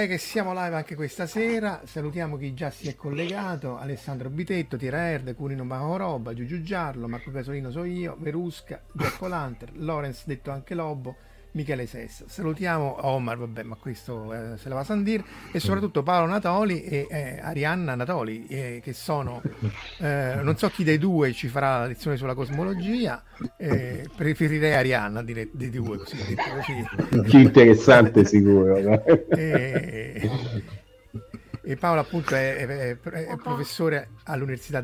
Direi che siamo live anche questa sera. Salutiamo chi già si è collegato: Alessandro Bitetto, Tira Erde, Curino Roba, Giugiu Giarlo, Marco Casolino so io, Verusca, Giacco Lanter, Lorenz detto anche Lobo, Michele Sesso. Salutiamo Omar, vabbè, ma questo eh, se la va a Sandir, e soprattutto Paolo Natoli e eh, Arianna Natoli, eh, che sono, eh, non so chi dei due ci farà la lezione sulla cosmologia, eh, preferirei Arianna dire, dei due, così detto così. Più interessante sicuro. no? E, e Paolo appunto è, è- è- è professore all'Università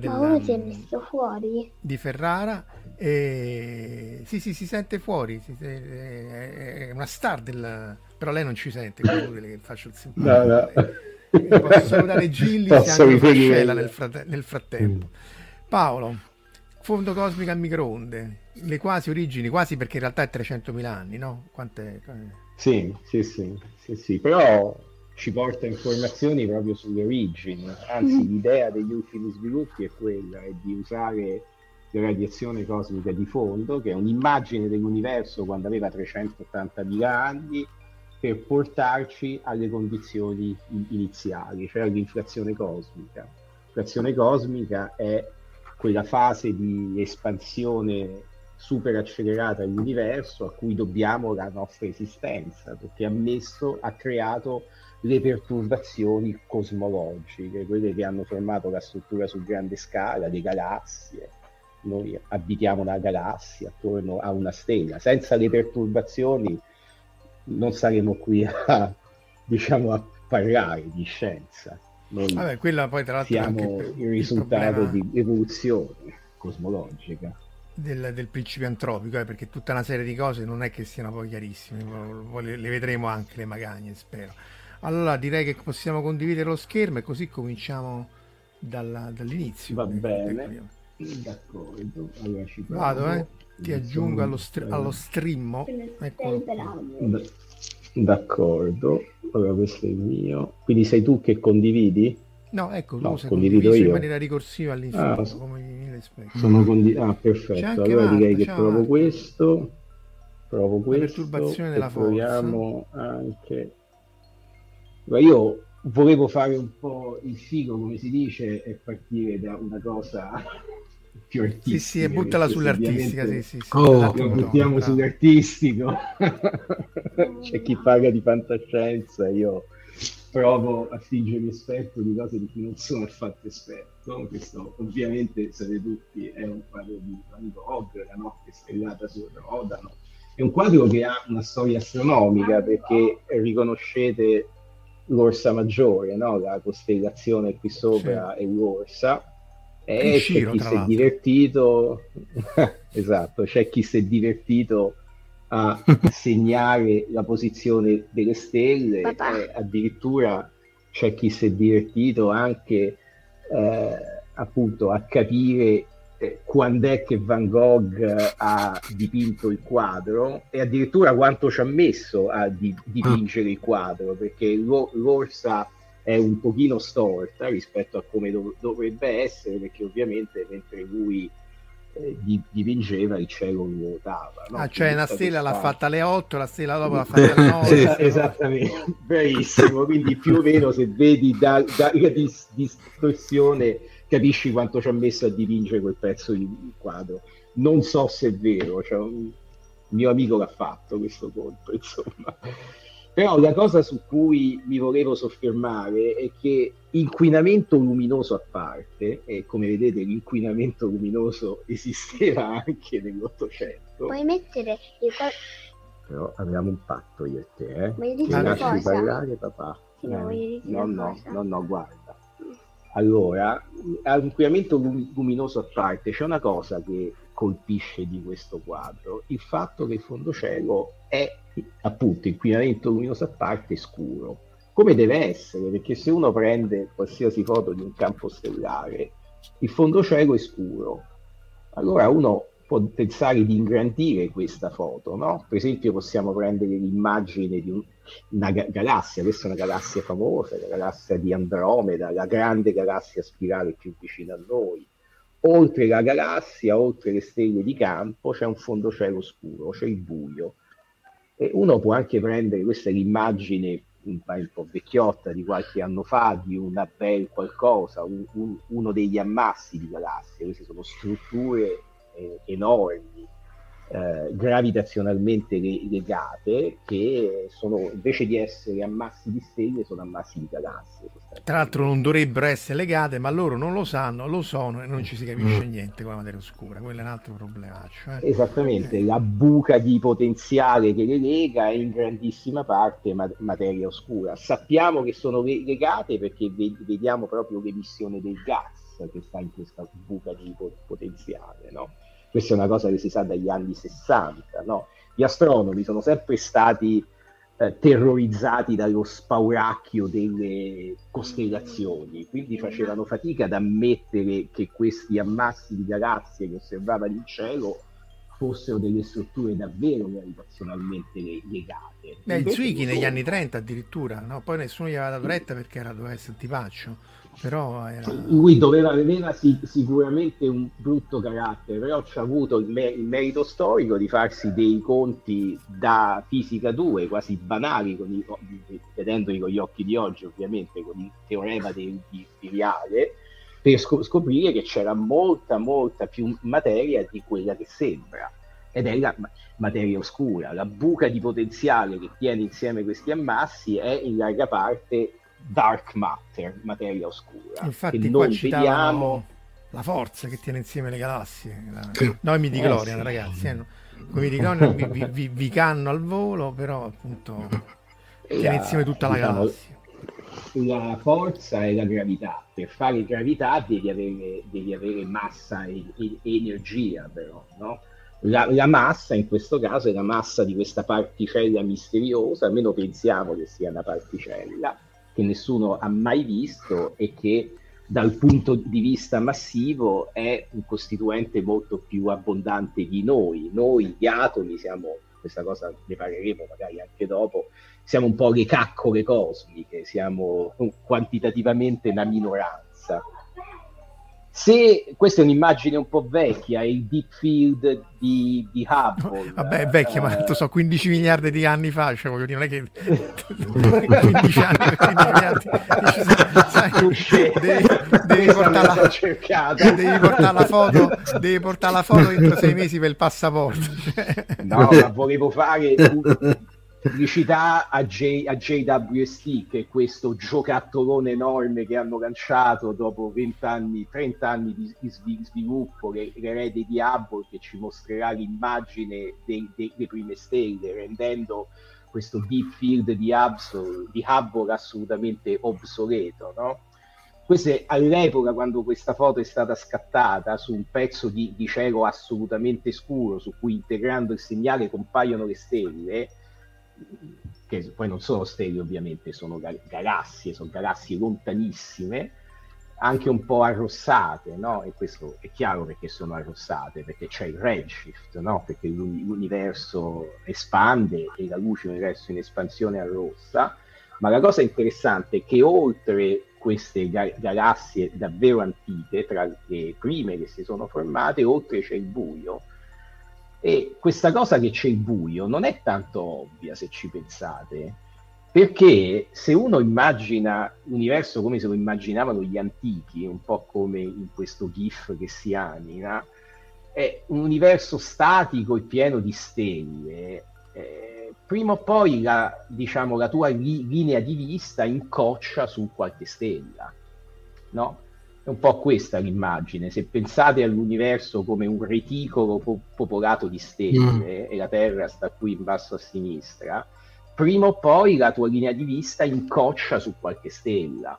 fuori? di Ferrara. E... Sì, sì, si sente fuori, si- è è una star del... però lei non ci sente, quindi faccio il simpatico. No, no. E Posso salutare Gillis e Posso anche riferire Fascella nel, frate- nel frattempo. Paolo, fondo cosmico a microonde, le quasi origini, quasi perché in realtà è 300.000 anni, no? Quante... Sì, sì, sì, sì, sì, però ci porta informazioni proprio sulle origini, anzi mm. l'idea degli ultimi sviluppi è quella, è di usare radiazione cosmica di fondo, che è un'immagine dell'universo quando aveva 380.000 anni, per portarci alle condizioni iniziali, cioè all'inflazione cosmica. L'inflazione cosmica è quella fase di espansione super accelerata dell'universo a cui dobbiamo la nostra esistenza, perché ha messo, ha creato le perturbazioni cosmologiche, quelle che hanno formato la struttura su grande scala, le galassie. Noi abitiamo una galassia attorno a una stella. Senza le perturbazioni non saremo qui a, diciamo, a parlare di scienza. Noi Vabbè, quella poi tra l'altro siamo il risultato il di evoluzione cosmologica. Del, del, principio antropico, eh, perché tutta una serie di cose non è che siano poi chiarissime, le, le vedremo anche le magagne, spero. Allora direi che possiamo condividere lo schermo e così cominciamo dalla, dall'inizio. Va bene, d'accordo. Allora ci Vado, eh? Ti aggiungo allo, str- allo stream. Eccolo. D'accordo, allora questo è il mio. Quindi sei tu che condividi? No, ecco, no, tu condivido io. in maniera ricorsiva all'infinito, ah, come sono condi- Ah, perfetto. Allora Marta, direi che provo Marta. questo. Provo questo. La perturbazione della forza. Proviamo anche... io volevo fare un po' il figo, come si dice, e partire da una cosa più artistica. Sì, sì, e buttala sull'artistica, sì, sì, sì. Oh, lo buttiamo sull'artistico. C'è chi paga di fantascienza, io provo a fingere esperto di cose di cui non sono affatto esperto. Questo ovviamente, sapete tutti, è un quadro di Van Gogh, La notte stellata sul Rodano. È un quadro che ha una storia astronomica perché riconoscete l'Orsa Maggiore, no? la costellazione qui sopra sì. è l'Orsa e c'è chi si è divertito, esatto, c'è chi si è divertito a segnare la posizione delle stelle, e addirittura c'è chi si è divertito anche eh, appunto a capire eh, quando è che Van Gogh ha dipinto il quadro e addirittura quanto ci ha messo a di- dipingere il quadro, perché l'Orsa è un pochino storta rispetto a come dov- dovrebbe essere, perché ovviamente mentre lui eh, dipingeva il cielo ruotava. No? Ah, cioè una stella l'ha fatta alle 8, la stella dopo l'ha fatta alle 9. Es- esattamente, bravissimo. Quindi più o meno se vedi da, da, dis- distorsione capisci quanto ci ha messo a dipingere quel pezzo di quadro. Non so se è vero, cioè, un mio amico l'ha fatto questo conto, insomma. Però la cosa su cui mi volevo soffermare è che inquinamento luminoso a parte, e come vedete l'inquinamento luminoso esisteva anche nell'Ottocento. Puoi mettere cose... Però avevamo un patto io e te, eh? Voglio dire lasci cosa? parlare papà. Sì, no, eh, no, no, no, no, guarda. Allora, l'inquinamento luminoso a parte, c'è una cosa che colpisce di questo quadro, il fatto che il fondocielo è appunto inquinamento luminoso a parte scuro, come deve essere, perché se uno prende qualsiasi foto di un campo stellare, il fondocielo è scuro, allora uno può pensare di ingrandire questa foto, no? Per esempio possiamo prendere l'immagine di un, una ga- galassia, questa è una galassia famosa, la galassia di Andromeda, la grande galassia spirale più vicina a noi, oltre la galassia, oltre le stelle di campo, c'è un fondo cielo scuro, c'è il buio. E uno può anche prendere, questa è l'immagine un, po' vecchiotta di qualche anno fa, di una bel qualcosa, un, un, uno degli ammassi di galassie, queste sono strutture eh, enormi, eh, gravitazionalmente legate che sono invece di essere ammassi di stelle sono ammassi di galassie tra l'altro non dovrebbero essere legate ma loro non lo sanno lo sono e non ci si capisce mm. niente con la materia oscura. Quello è un altro problema cioè... esattamente la buca di potenziale che le lega è in grandissima parte ma- materia oscura. Sappiamo che sono legate perché vediamo proprio l'emissione del gas che sta in questa buca di potenziale no? Questa è una cosa che si sa dagli anni 60, no? Gli astronomi sono sempre stati eh, terrorizzati dallo spauracchio delle costellazioni, quindi facevano fatica ad ammettere che questi ammassi di galassie che osservavano in cielo fossero delle strutture davvero gravitazionalmente legate. Beh, il Zwicky negli anni 30 addirittura, no? poi nessuno gli aveva dato retta perché era, doveva essere antipaccio, però era... Lui doveva, aveva sì, sicuramente un brutto carattere, però ci ha avuto il, mer- il, merito storico di farsi dei conti da fisica 2, quasi banali, con i, vedendoli con gli occhi di oggi ovviamente, con il teorema del viriale, per scop- scoprire che c'era molta, molta più materia di quella che sembra. Ed è la materia oscura. La buca di potenziale che tiene insieme questi ammassi è in larga parte dark matter, materia oscura. Infatti, che non vediamo la forza che tiene insieme le galassie. La... Noi midi Glorian, eh, sì. ragazzi. Eh, come di Glorian vi, vi, vi, vi, canno al volo, però appunto tiene insieme tutta la diciamo, galassia la forza e la gravità. Per fare gravità devi avere, devi avere massa e, e, energia, però, no? La, la, massa in questo caso è la massa di questa particella misteriosa, almeno pensiamo che sia una particella che nessuno ha mai visto e che dal punto di vista massivo è un costituente molto più abbondante di noi. Noi, gli atomi, siamo, questa cosa ne parleremo magari anche dopo, siamo un po' le caccole cosmiche, siamo quantitativamente una minoranza. Se questa è un'immaggine un po' vecchia, il deep field di, di Hubble. Vabbè, è vecchia, eh, ma tanto so 15 miliardi di anni fa, cioè voglio dire, non è che 15 anni, 15 miliardi, sai, devi, devi, portare la, devi portare la foto, devi portare la foto entro sei mesi per il passaporto. No, ma volevo fare pubblicità a, J, a JWST, che è questo giocattolone enorme che hanno lanciato dopo 20 anni, 30 anni di, di sviluppo, l'erede di Hubble, che ci mostrerà l'immagine delle prime stelle, rendendo questo deep field di Hubble, di Hubble assolutamente obsoleto. No? Queste, all'epoca, quando questa foto è stata scattata su un pezzo di, di cielo assolutamente scuro, su cui integrando il segnale compaiono le stelle, che poi non sono stelle ovviamente, sono galassie, sono galassie lontanissime, anche un po' arrossate, no? E questo è chiaro perché sono arrossate, perché c'è il redshift, no? Perché l'universo espande e la luce universo in espansione arrossa, ma la cosa interessante è che oltre queste galassie davvero antiche, tra le prime che si sono formate, oltre c'è il buio, e questa cosa che c'è il buio non è tanto ovvia se ci pensate, perché se uno immagina l'universo come se lo immaginavano gli antichi, un po' come in questo GIF che si anima, è un universo statico e pieno di stelle. Eh, prima o poi la, diciamo, la tua li- linea di vista incoccia su qualche stella, no? È un po' questa l'immagine. Se pensate all'universo come un reticolo po- popolato di stelle mm. e la Terra sta qui in basso a sinistra, prima o poi la tua linea di vista incoccia su qualche stella.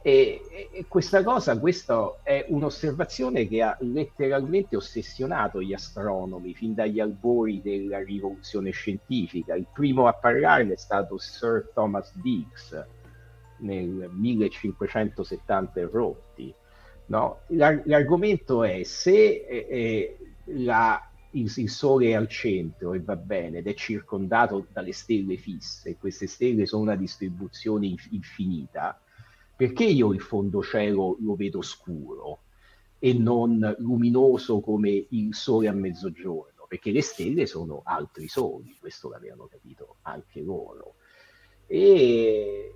E, e, questa cosa, questa è un'osservazione che ha letteralmente ossessionato gli astronomi fin dagli albori della rivoluzione scientifica. Il primo a parlarne è stato Sir Thomas Diggs, nel 1570 rotti. No? L'ar- l'argomento è se eh, eh, la, il, il, Sole è al centro e va bene ed è circondato dalle stelle fisse, queste stelle sono una distribuzione inf- infinita, perché io il fondo cielo lo vedo scuro e non luminoso come il Sole a mezzogiorno? Perché le stelle sono altri soli, questo l'avevano capito anche loro. E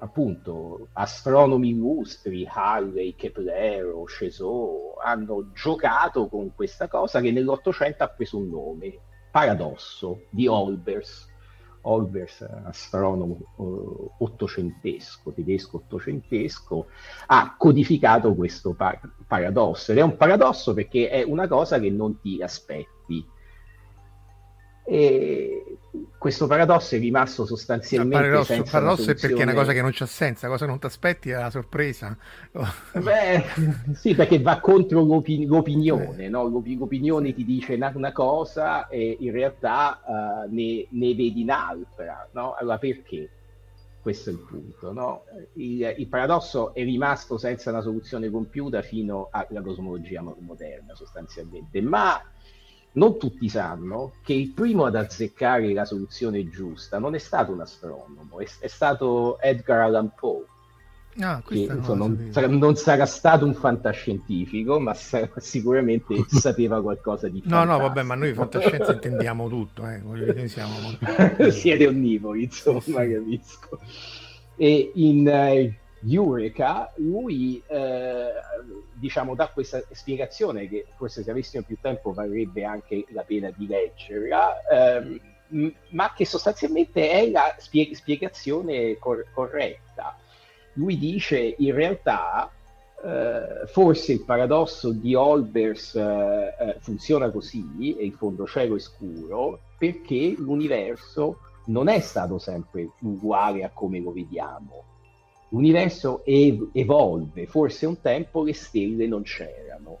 appunto astronomi illustri, Halley, Keplero, Cheseau, hanno giocato con questa cosa che nell'Ottocento ha preso un nome, paradosso, di Olbers. Olbers, astronomo uh, ottocentesco, tedesco ottocentesco, ha codificato questo par- paradosso. Ed è un paradosso perché è una cosa che non ti aspetti E questo paradosso è rimasto sostanzialmente il paradosso, senza paradosso è perché è una cosa che non c'ha senso, cosa che non ti aspetti è la sorpresa. Beh, sì, perché va contro l'opi- l'opinione, no? L'op- l'opinione ti dice una, una, cosa e in realtà uh, ne, ne, vedi un'altra, no? Allora perché? Questo è il punto, no? il, il, paradosso è rimasto senza una soluzione compiuta fino alla cosmologia moderna sostanzialmente, ma non tutti sanno che il primo ad azzeccare la soluzione giusta non è stato un astronomo, è, è stato Edgar Allan Poe. Ah, che insomma, non, sarà, non, sarà, stato un fantascientifico, ma sarà, sicuramente sapeva qualcosa di No, no, vabbè, ma noi fantascienza intendiamo tutto, eh. Noi siamo Siete onnivori, insomma, capisco. E in uh, Eureka, lui eh, diciamo dà questa spiegazione che forse se avessimo più tempo varrebbe anche la pena di leggerla, ehm, ma che sostanzialmente è la spie- spiegazione cor- corretta. Lui dice in realtà eh, forse il paradosso di Olbers eh, eh funziona così e in fondo cielo e scuro perché l'universo non è stato sempre uguale a come lo vediamo L'universo ev- evolve, forse un tempo le stelle non c'erano.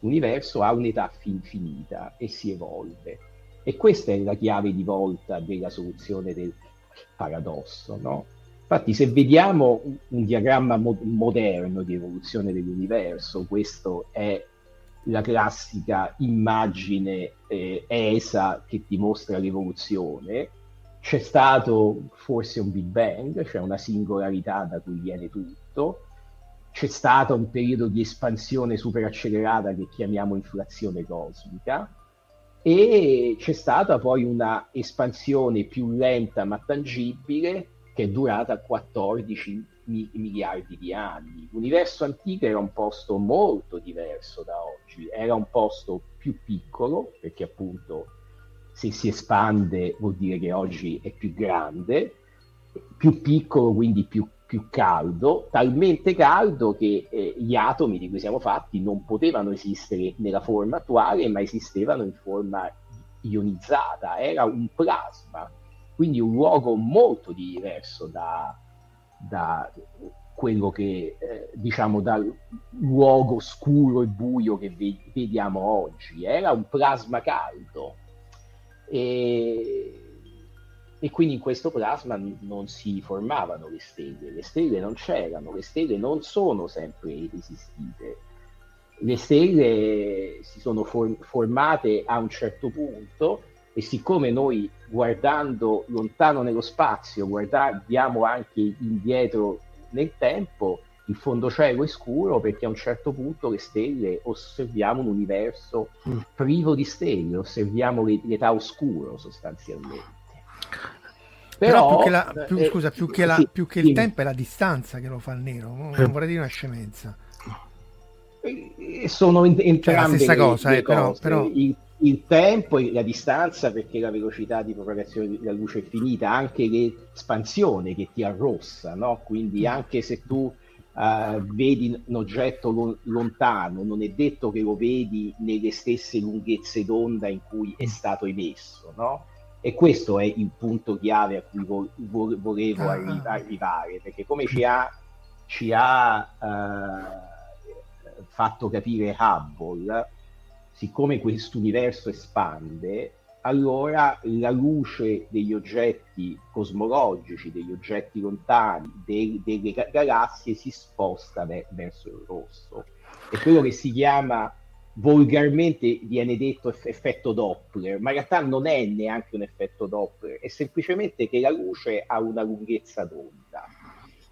L'universo ha un'età fin- finita e si evolve. E questa è la chiave di volta della soluzione del paradosso. No? Infatti, se vediamo un diagramma mo- moderno di evoluzione dell'universo, questo è la classica immagine eh, ESA che dimostra l'evoluzione, c'è stato forse un Big Bang, cioè una singolarità da cui viene tutto, c'è stato un periodo di espansione super accelerata che chiamiamo inflazione cosmica. E c'è stata poi una espansione più lenta ma tangibile che è durata 14 mi- miliardi di anni. L'universo antico era un posto molto diverso da oggi, era un posto più piccolo perché appunto se si espande vuol dire che oggi è più grande, più piccolo quindi più, più caldo, talmente caldo che eh, gli atomi di cui siamo fatti non potevano esistere nella forma attuale, ma esistevano in forma ionizzata, era un plasma, quindi un luogo molto diverso da, da quello che eh, diciamo dal luogo scuro e buio che vediamo oggi, era un plasma caldo e, e quindi in questo plasma non si formavano le stelle, le stelle non c'erano, le stelle non sono sempre esistite. Le stelle si sono for- formate a un certo punto e siccome noi guardando lontano nello spazio guardiamo anche indietro nel tempo, il fondo cielo è scuro perché a un certo punto le stelle osserviamo un universo mm. privo di stelle, osserviamo l'età oscuro sostanzialmente. Però, Però più che, la, più, eh, scusa, più che, la, sì, più che il tempo è la distanza che lo fa il nero, non eh. vorrei dire una scemenza. Eh, sono entrambe cioè, la stessa cosa, eh, però, però... Il, il, tempo e la distanza perché la velocità di propagazione della luce è finita, anche l'espansione che ti arrossa, no? quindi mm. anche se tu uh, vedi un oggetto lo- lontano, non è detto che lo vedi nelle stesse lunghezze d'onda in cui è stato emesso, no? E questo è il punto chiave a cui vo- vo- volevo ah. arri- arrivare, perché come ci ha, ci ha uh, fatto capire Hubble, siccome questo universo espande, allora la luce degli oggetti cosmologici, degli oggetti lontani, dei, delle galassie si sposta ver- verso il rosso. È quello che si chiama volgarmente viene detto eff- effetto Doppler, ma in realtà non è neanche un effetto Doppler, è semplicemente che la luce ha una lunghezza d'onda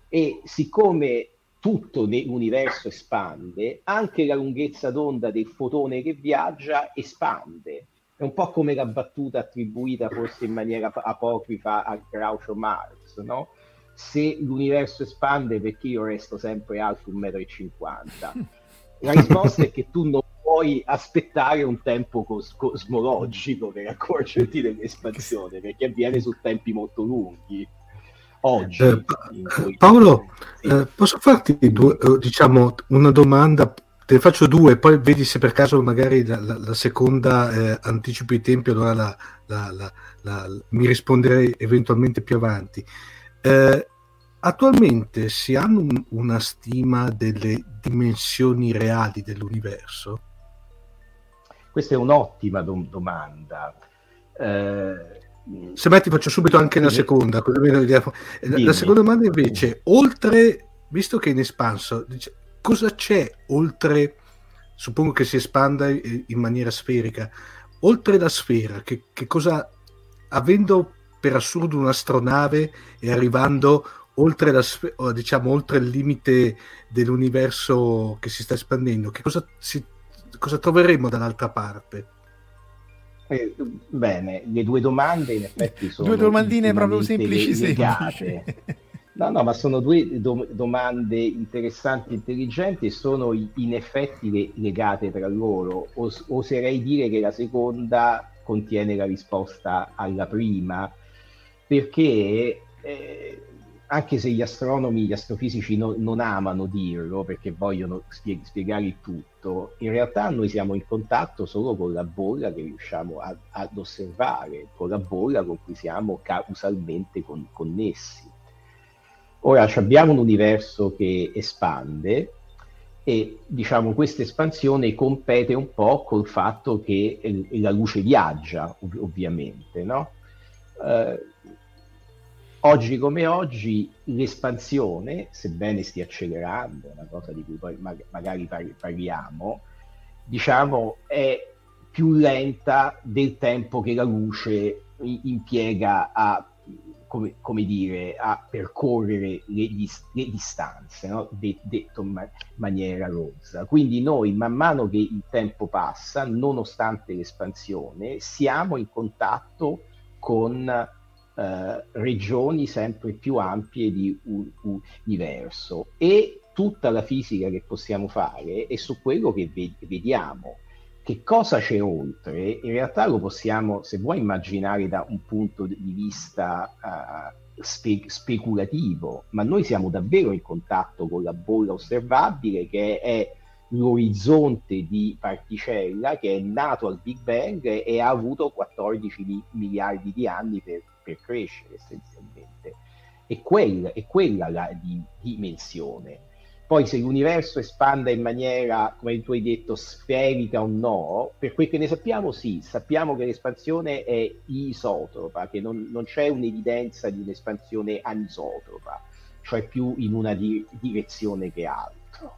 e siccome tutto l'universo espande, anche la lunghezza d'onda del fotone che viaggia espande è un po' come la battuta attribuita forse in maniera apocrifa a Groucho Marx, no? Se l'universo espande perché io resto sempre alto 1,50 m? La risposta è che tu non puoi aspettare un tempo cos- cosmologico per accorgerti dell'espansione, perché avviene su tempi molto lunghi. Oggi, eh, Paolo, eh, posso farti due, eh, diciamo, una domanda te ne faccio due, poi vedi se per caso magari la, la, la seconda eh, anticipo i tempi, allora la, mi risponderei eventualmente più avanti. Eh, attualmente si hanno un, una stima delle dimensioni reali dell'universo? Questa è un'ottima dom- domanda. Eh, se mai ti faccio subito anche la seconda. La seconda domanda invece, oltre, visto che è in espanso, dice, cosa c'è oltre, suppongo che si espanda in maniera sferica, oltre la sfera, che, che cosa, avendo per assurdo un'astronave e arrivando oltre, la, diciamo, oltre il limite dell'universo che si sta espandendo, che cosa, si, cosa troveremo dall'altra parte? Eh, bene, le due domande in effetti sono... Due domandine proprio semplici, semplici. No, no, ma sono due do- domande interessanti intelligenti e sono in effetti le- legate tra loro. Os- oserei dire che la seconda contiene la risposta alla prima, perché eh, anche se gli astronomi, gli astrofisici no, non amano dirlo perché vogliono spie- spiegare tutto, in realtà noi siamo in contatto solo con la bolla che riusciamo a- ad osservare, con la bolla con cui siamo causalmente con- connessi. Ora abbiamo un universo che espande e diciamo questa espansione compete un po' col fatto che la luce viaggia, ov- ovviamente, no? Eh, oggi come oggi l'espansione, sebbene stia accelerando, una cosa di cui poi mag- magari par- parliamo, diciamo è più lenta del tempo che la luce impiega a, come, come dire, a percorrere le, le distanze, no? De- detto in ma- maniera rozza. Quindi noi man mano che il tempo passa, nonostante l'espansione, siamo in contatto con eh, regioni sempre più ampie di un, un universo e tutta la fisica che possiamo fare è su quello che ve- vediamo. Che cosa c'è oltre? In realtà lo possiamo, se vuoi, immaginare da un punto di vista uh, spe- speculativo, ma noi siamo davvero in contatto con la bolla osservabile che è l'orizzonte di particella che è nato al Big Bang e ha avuto 14 miliardi di anni per per crescere essenzialmente. E quella, è quella la di, dimensione. Poi se l'universo espanda in maniera, come tu hai detto, sferica o no, per quel che ne sappiamo sì, sappiamo che l'espansione è isotropa, che non, non c'è un'evidenza di un'espansione anisotropa, cioè più in una di- direzione che altra.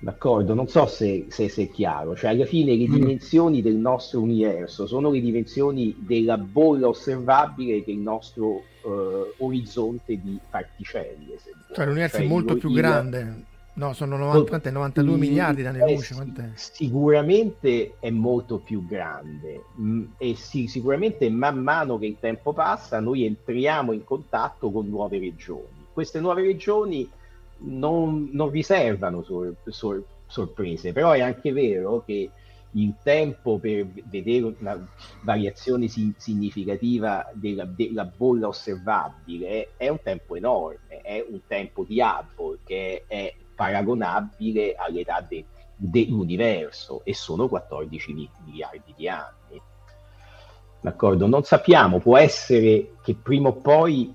D'accordo? Non so se, se, se, è chiaro, cioè alla fine le mm. dimensioni del nostro universo sono le dimensioni della bolla osservabile del nostro uh, orizzonte di particelle. Cioè l'universo cioè, è molto più il, grande, no, sono 90, 92 il, miliardi di anni luce. Quant'è? Sicuramente è molto più grande mm, e sì, sicuramente man mano che il tempo passa noi entriamo in contatto con nuove regioni. Queste nuove regioni non, non riservano sor, sor, sorprese, però è anche vero che il tempo per vedere una variazione si, significativa della, della, bolla osservabile è un tempo enorme, è un tempo di Hubble che è paragonabile all'età de, dell'universo e sono 14 miliardi di anni. D'accordo? Non sappiamo, può essere che prima o poi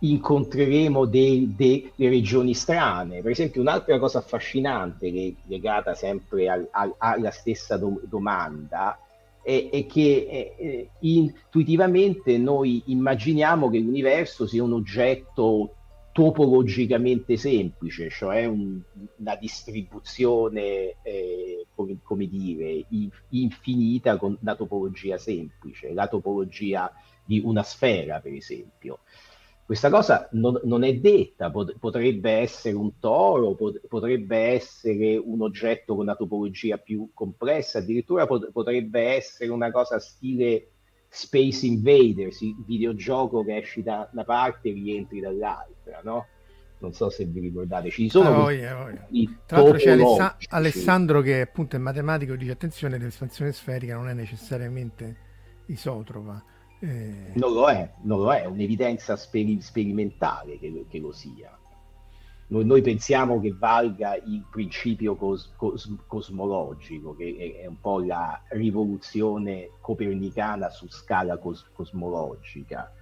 incontreremo delle regioni strane. Per esempio, un'altra cosa affascinante che, legata sempre al, al, alla stessa do, domanda è, è che eh, intuitivamente noi immaginiamo che l'universo sia un oggetto topologicamente semplice, cioè un, una distribuzione, eh, come, come, dire, infinita con una topologia semplice, la topologia di una sfera, per esempio. Questa cosa non, non è detta, pot- potrebbe essere un toro, pot- potrebbe essere un oggetto con una topologia più complessa, addirittura pot- potrebbe essere una cosa stile Space Invaders, il videogioco che esci da una parte e rientri dall'altra, no? Non so se vi ricordate, ci sono... Ah, voglia, voglia. Tra l'altro c'è Alessa- Alessandro che appunto è matematico, dice attenzione, l'espansione sferica non è necessariamente isotropa eh... Non lo è, non lo è, è un'evidenza speri- sperimentale che, che, lo sia. noi, noi, pensiamo che valga il principio cos, cos, cosmologico, che è, un po' la rivoluzione copernicana su scala cos, cosmologica,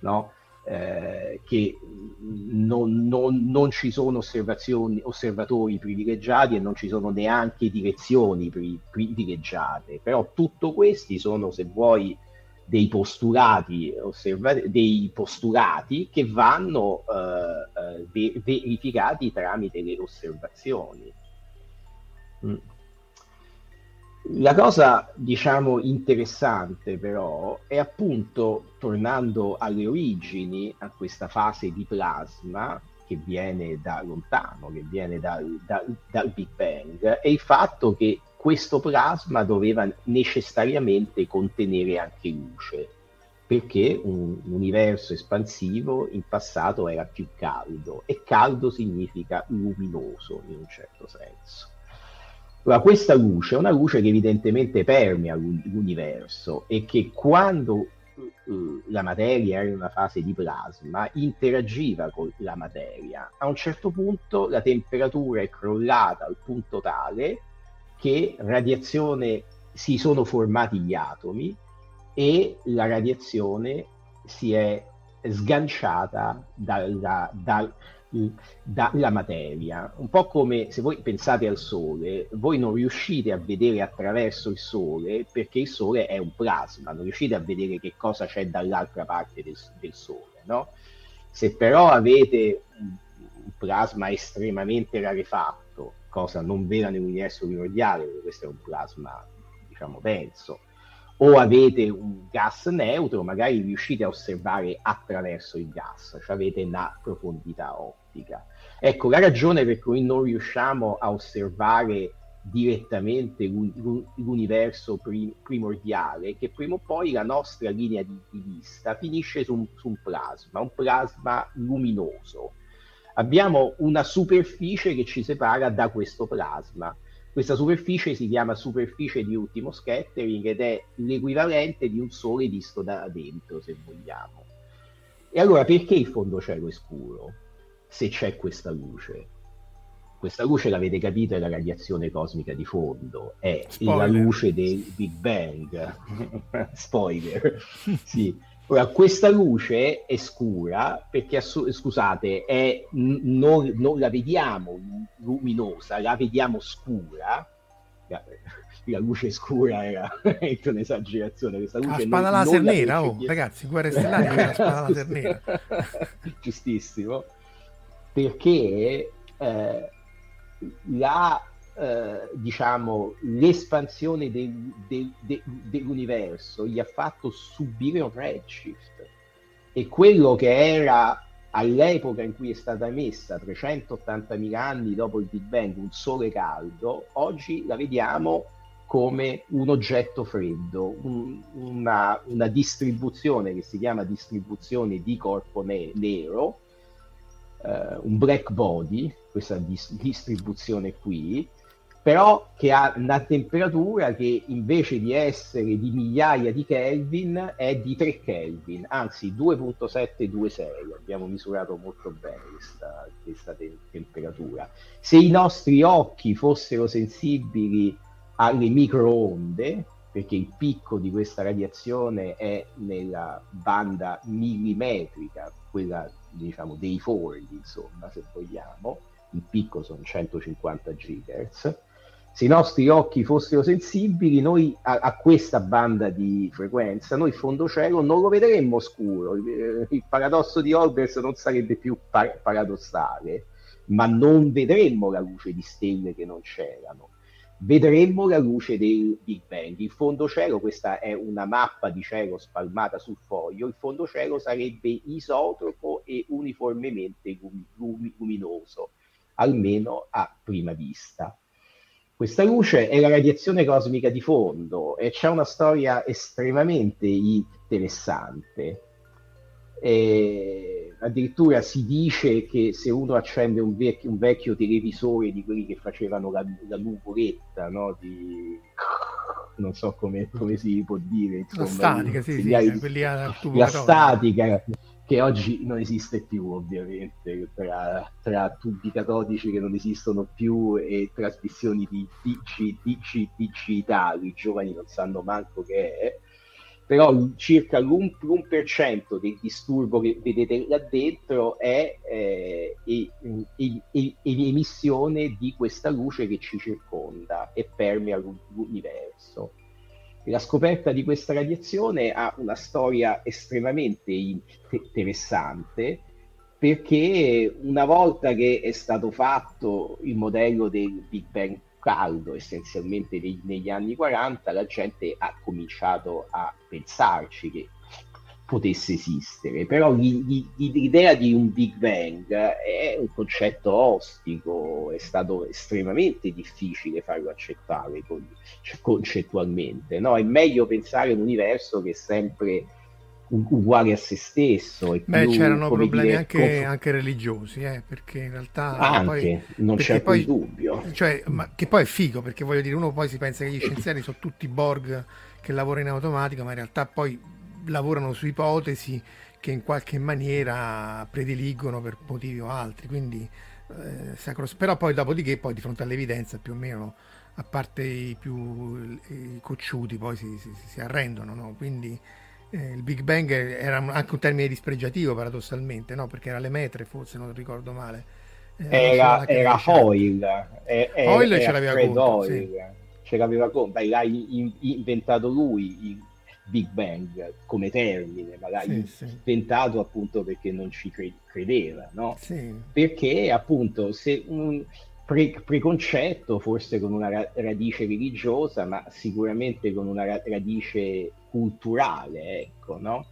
no? eh, che non, non, non, ci sono osservatori privilegiati e non ci sono neanche direzioni pri, privilegiate, però tutto questi sono, se vuoi, dei postulati, osserva- dei postulati che vanno eh, eh, verificati tramite le osservazioni. Mm. La cosa, diciamo, interessante però è appunto, tornando alle origini, a questa fase di plasma che viene da lontano, che viene da, da, dal Big Bang, è il fatto che questo plasma doveva necessariamente contenere anche luce, perché un, universo espansivo in passato era più caldo e caldo significa luminoso in un certo senso. Allora, questa luce è una luce che evidentemente permea l'universo e che quando uh, la materia era in una fase di plasma interagiva con la materia. A un certo punto la temperatura è crollata al punto tale che radiazione si sono formati gli atomi e la radiazione si è sganciata dalla, dal, dalla materia. Un po' come se voi pensate al Sole, voi non riuscite a vedere attraverso il Sole perché il Sole è un plasma, non riuscite a vedere che cosa c'è dall'altra parte del, del Sole. No? Se però avete un, plasma estremamente rarefatto, cosa non vera nell'universo primordiale, perché questo è un plasma, diciamo, denso, o avete un gas neutro, magari riuscite a osservare attraverso il gas, cioè avete una profondità ottica. Ecco, la ragione per cui non riusciamo a osservare direttamente l'universo primordiale è che prima o poi la nostra linea di, vista finisce su un, su un plasma, un plasma luminoso abbiamo una superficie che ci separa da questo plasma. Questa superficie si chiama superficie di ultimo scattering ed è l'equivalente di un sole visto da dentro, se vogliamo. E allora perché il fondo cielo è scuro se c'è questa luce? Questa luce, l'avete capito, è la radiazione cosmica di fondo, è Spoiler. la luce del Big Bang. Spoiler. sì Ora, questa luce è scura perché, scusate, è, non, non, la vediamo luminosa, la vediamo scura. La luce scura era un'esagerazione. Questa luce la spada non, laser non nera, oh, ragazzi, guerra stellare la spada laser nera. Giustissimo. Perché eh, la eh, diciamo, l'espansione del, del, del, dell'universo gli ha fatto subire un redshift. E quello che era all'epoca in cui è stata emessa 380.000 anni dopo il Big Bang un sole caldo oggi la vediamo come un oggetto freddo un, una, una, distribuzione che si chiama distribuzione di corpo ne- nero Uh, un black body, questa dis- distribuzione qui, però che ha una temperatura che invece di essere di migliaia di Kelvin è di 3 Kelvin, anzi 2.726, abbiamo misurato molto bene questa, questa te- temperatura. Se i nostri occhi fossero sensibili alle microonde, perché il picco di questa radiazione è nella banda millimetrica, quella diciamo dei forni, insomma, se vogliamo, il picco sono 150 GHz, se i nostri occhi fossero sensibili, noi a, a, questa banda di frequenza, noi fondo cielo non lo vedremmo scuro. Il, il paradosso di Olbers non sarebbe più par- paradossale, ma non vedremmo la luce di stelle che non c'erano. Vedremmo la luce del Big Bang. Il fondo cielo, questa è una mappa di cielo spalmata sul foglio, il fondo cielo sarebbe isotropo e uniformemente luminoso, almeno a prima vista questa luce è la radiazione cosmica di fondo e c'è una storia estremamente interessante. E addirittura si dice che se uno accende un vecchio, un vecchio televisore di quelli che facevano la, la nuvoletta, no? di... non so come, come, si può dire, insomma, la statica, sì, sì, di... la statica, che oggi non esiste più ovviamente, tra, tra, tubi catodici che non esistono più e trasmissioni di DC, DC digitali, i giovani non sanno manco che è, però circa l'1% del disturbo che vedete là dentro è eh, l'emissione di questa luce che ci circonda e permea l'universo. La scoperta di questa radiazione ha una storia estremamente interessante perché una volta che è stato fatto il modello del Big Bang caldo essenzialmente negli anni 40, la gente ha cominciato a pensarci che potesse esistere, però l'idea di un Big Bang è un concetto ostico, è stato estremamente difficile farlo accettare concettualmente, no? è meglio pensare a un universo che è sempre uguale a se stesso. Beh, più, c'erano problemi dire, anche, conf... anche, religiosi, eh, perché in realtà... Anche, poi, non c'è poi, dubbio. Cioè, ma, che poi è figo, perché voglio dire, uno poi si pensa che gli scienziati sono tutti Borg che lavorano in automatico, ma in realtà poi lavorano su ipotesi che in qualche maniera prediligono per motivi o altri, quindi eh, sacros... però poi dopodiché poi di fronte all'evidenza più o meno a parte i più i cocciuti poi si, si, si arrendono, no? quindi eh, il Big Bang era anche un termine dispregiativo paradossalmente, no? perché era le metre forse, non ricordo male. Eh, era, era Hoyle. Eh, Hoyle ce l'aveva conto, sì. ce l'aveva conto, l'ha inventato lui il Big Bang come termine, magari sì, inventato appunto perché non ci credeva, no? Sì. Perché appunto se un pre- preconcetto, forse con una radice religiosa, ma sicuramente con una radice culturale, ecco, no?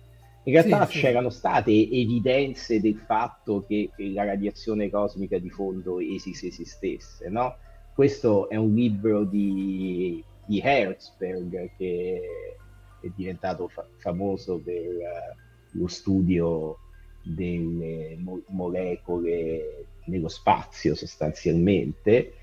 In realtà sì, c'erano sì. state evidenze del fatto che la radiazione cosmica di fondo esiste esistesse, no? Questo è un libro di, di Herzberg che è diventato fa- famoso per uh, lo studio delle mo- molecole nello spazio sostanzialmente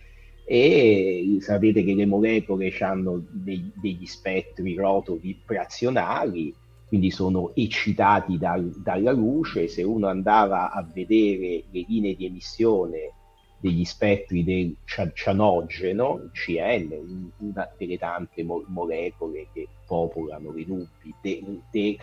e sapete che le molecole hanno dei, degli spettri rotovibrazionali, quindi sono eccitati dal, dalla luce. Se uno andava a vedere le linee di emissione degli spettri del cianogeno, CN, una delle tante mo- molecole che popolano le nubi della de,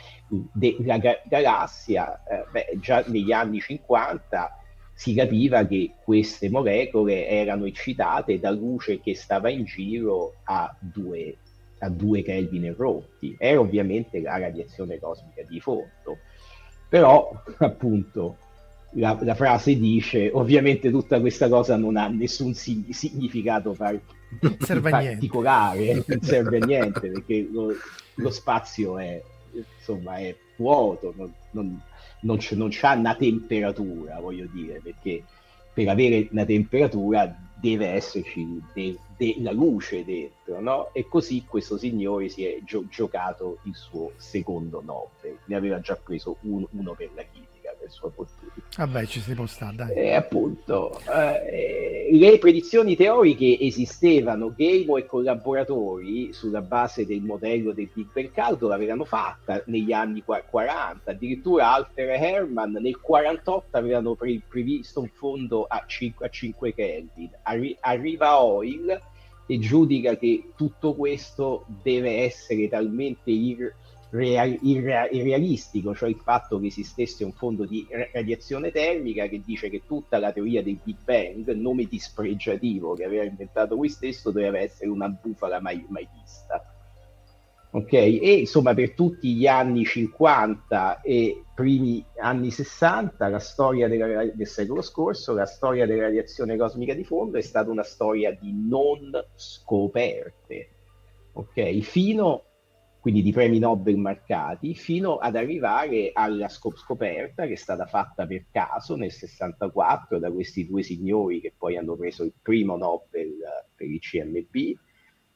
de, galassia, eh, beh, già negli anni 50 si capiva che queste molecole erano eccitate da luce che stava in giro a due, a due Kelvin rotti. Era ovviamente la radiazione cosmica di fondo. Però, appunto, la, la, frase dice ovviamente tutta questa cosa non ha nessun significato par- particolare, non serve a niente perché lo, lo spazio è, insomma, è vuoto, non, non, non, c- non c'ha una temperatura, voglio dire, perché per avere una temperatura deve esserci de- della luce dentro, no? E così questo signore si è gio- giocato il suo secondo Nobel, ne aveva già preso un- uno per la chimica per sua fortuna. Vabbè, ci si può stare, dai. E appunto, eh, le predizioni teoriche esistevano, Gamo e collaboratori, sulla base del modello del Big Bang caldo, l'avevano fatta negli anni 40, addirittura Alter e Herman nel 48 avevano pre- previsto un fondo a 5, a 5 Kelvin. Arri- arriva Oil e giudica che tutto questo deve essere talmente ir- real, irre, irrealistico, cioè il fatto che esistesse un fondo di radiazione termica che dice che tutta la teoria del Big Bang, nome dispregiativo che aveva inventato lui stesso, doveva essere una bufala mai, mai vista. Ok, e insomma per tutti gli anni 50 e primi anni 60, la storia della, del secolo scorso, la storia della radiazione cosmica di fondo è stata una storia di non scoperte, ok, fino quindi di premi Nobel marcati, fino ad arrivare alla scoperta che è stata fatta per caso nel 64 da questi due signori che poi hanno preso il primo Nobel per il CMB,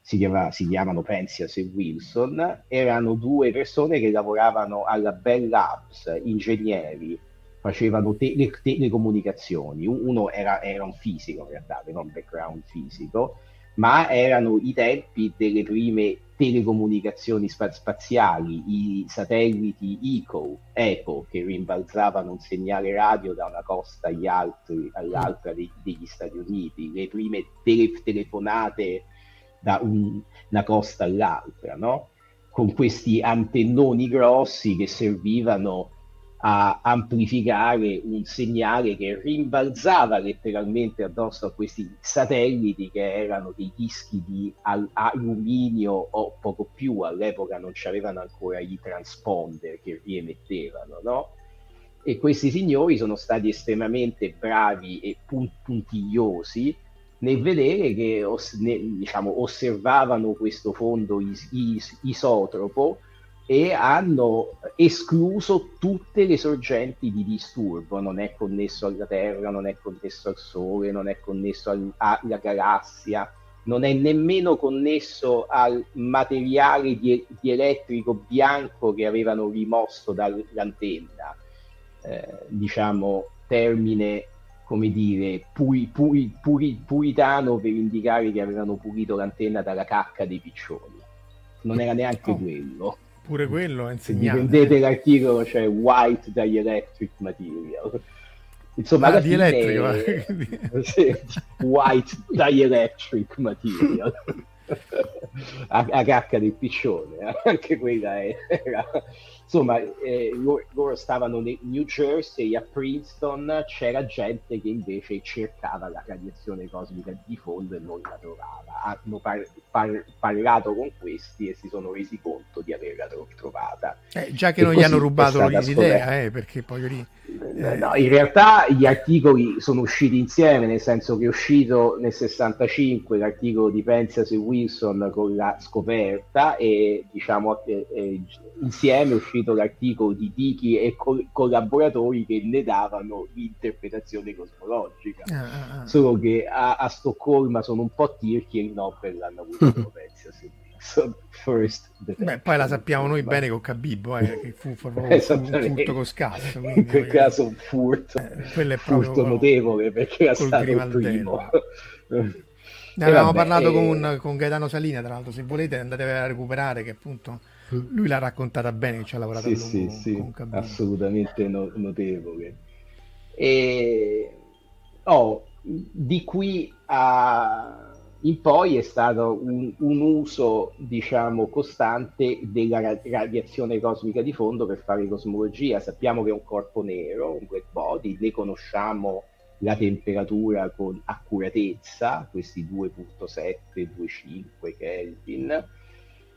si, chiama, si chiamano Penzias e Wilson, erano due persone che lavoravano alla Bell Labs, ingegneri, facevano te- telecomunicazioni, uno era, era un fisico in realtà, aveva un background fisico, ma erano i tempi delle prime telecomunicazioni spa- spaziali, i satelliti ECO, ECO che rimbalzavano un segnale radio da una costa altri, all'altra dei, degli Stati Uniti, le prime tele- telefonate da un, una costa all'altra, no? con questi antennoni grossi che servivano a amplificare un segnale che rimbalzava letteralmente addosso a questi satelliti che erano dei dischi di al- alluminio o poco più, all'epoca non c'avevano ancora i transponder che riemettevano, no? E questi signori sono stati estremamente bravi e puntigliosi nel vedere che os- ne, diciamo, osservavano questo fondo is- is- isotropo e hanno escluso tutte le sorgenti di disturbo, non è connesso alla Terra, non è connesso al Sole, non è connesso al, alla galassia, non è nemmeno connesso al materiale di, di elettrico bianco che avevano rimosso dall'antenna, eh, diciamo termine come dire puri, puri, puri, puritano per indicare che avevano pulito l'antenna dalla cacca dei piccioni. Non era neanche oh. quello Pure quello è insegnato. Se prendete eh. l'articolo c'è cioè White Dielectric Material. Insomma, ah, di elettrico. sì, white Dielectric Material. a, cacca del piccione, eh. anche quella era insomma, eh, loro, loro, stavano nel New Jersey, a Princeton, c'era gente che invece cercava la radiazione cosmica di fondo e non la trovava. Hanno par- par- parlato con questi e si sono resi conto di averla trovata. Eh, già che e non gli hanno rubato l'idea, eh, perché poi lì... Eh... No, in realtà gli articoli sono usciti insieme, nel senso che è uscito nel 65 l'articolo di Penzias e Wilson con la scoperta e diciamo eh, eh, insieme è uscito l'articolo di Dichi e co- collaboratori che ne davano l'interpretazione cosmologica. Ah, ah, ah. Solo che a-, a, Stoccolma sono un po' tirchi e il Nobel l'hanno avuto Penzias e First Beh, poi la sappiamo noi bene con Cabibbo, eh, che fu, fu un furto con scasso. In quel caso un furto, eh, quello è proprio furto notevole perché era stato il primo. Ne avevamo vabbè, parlato e... con, con, Gaetano Salina, tra l'altro, se volete andate a recuperare che appunto. Lui l'ha raccontata bene, ci ha lavorato sì, sì, con, sì, con assolutamente no, notevole. E... Oh, di qui a in poi è stato un, un, uso, diciamo, costante della radiazione cosmica di fondo per fare cosmologia. Sappiamo che è un corpo nero, un black body, ne conosciamo la temperatura con accuratezza, questi 2.7, 2.5 Kelvin,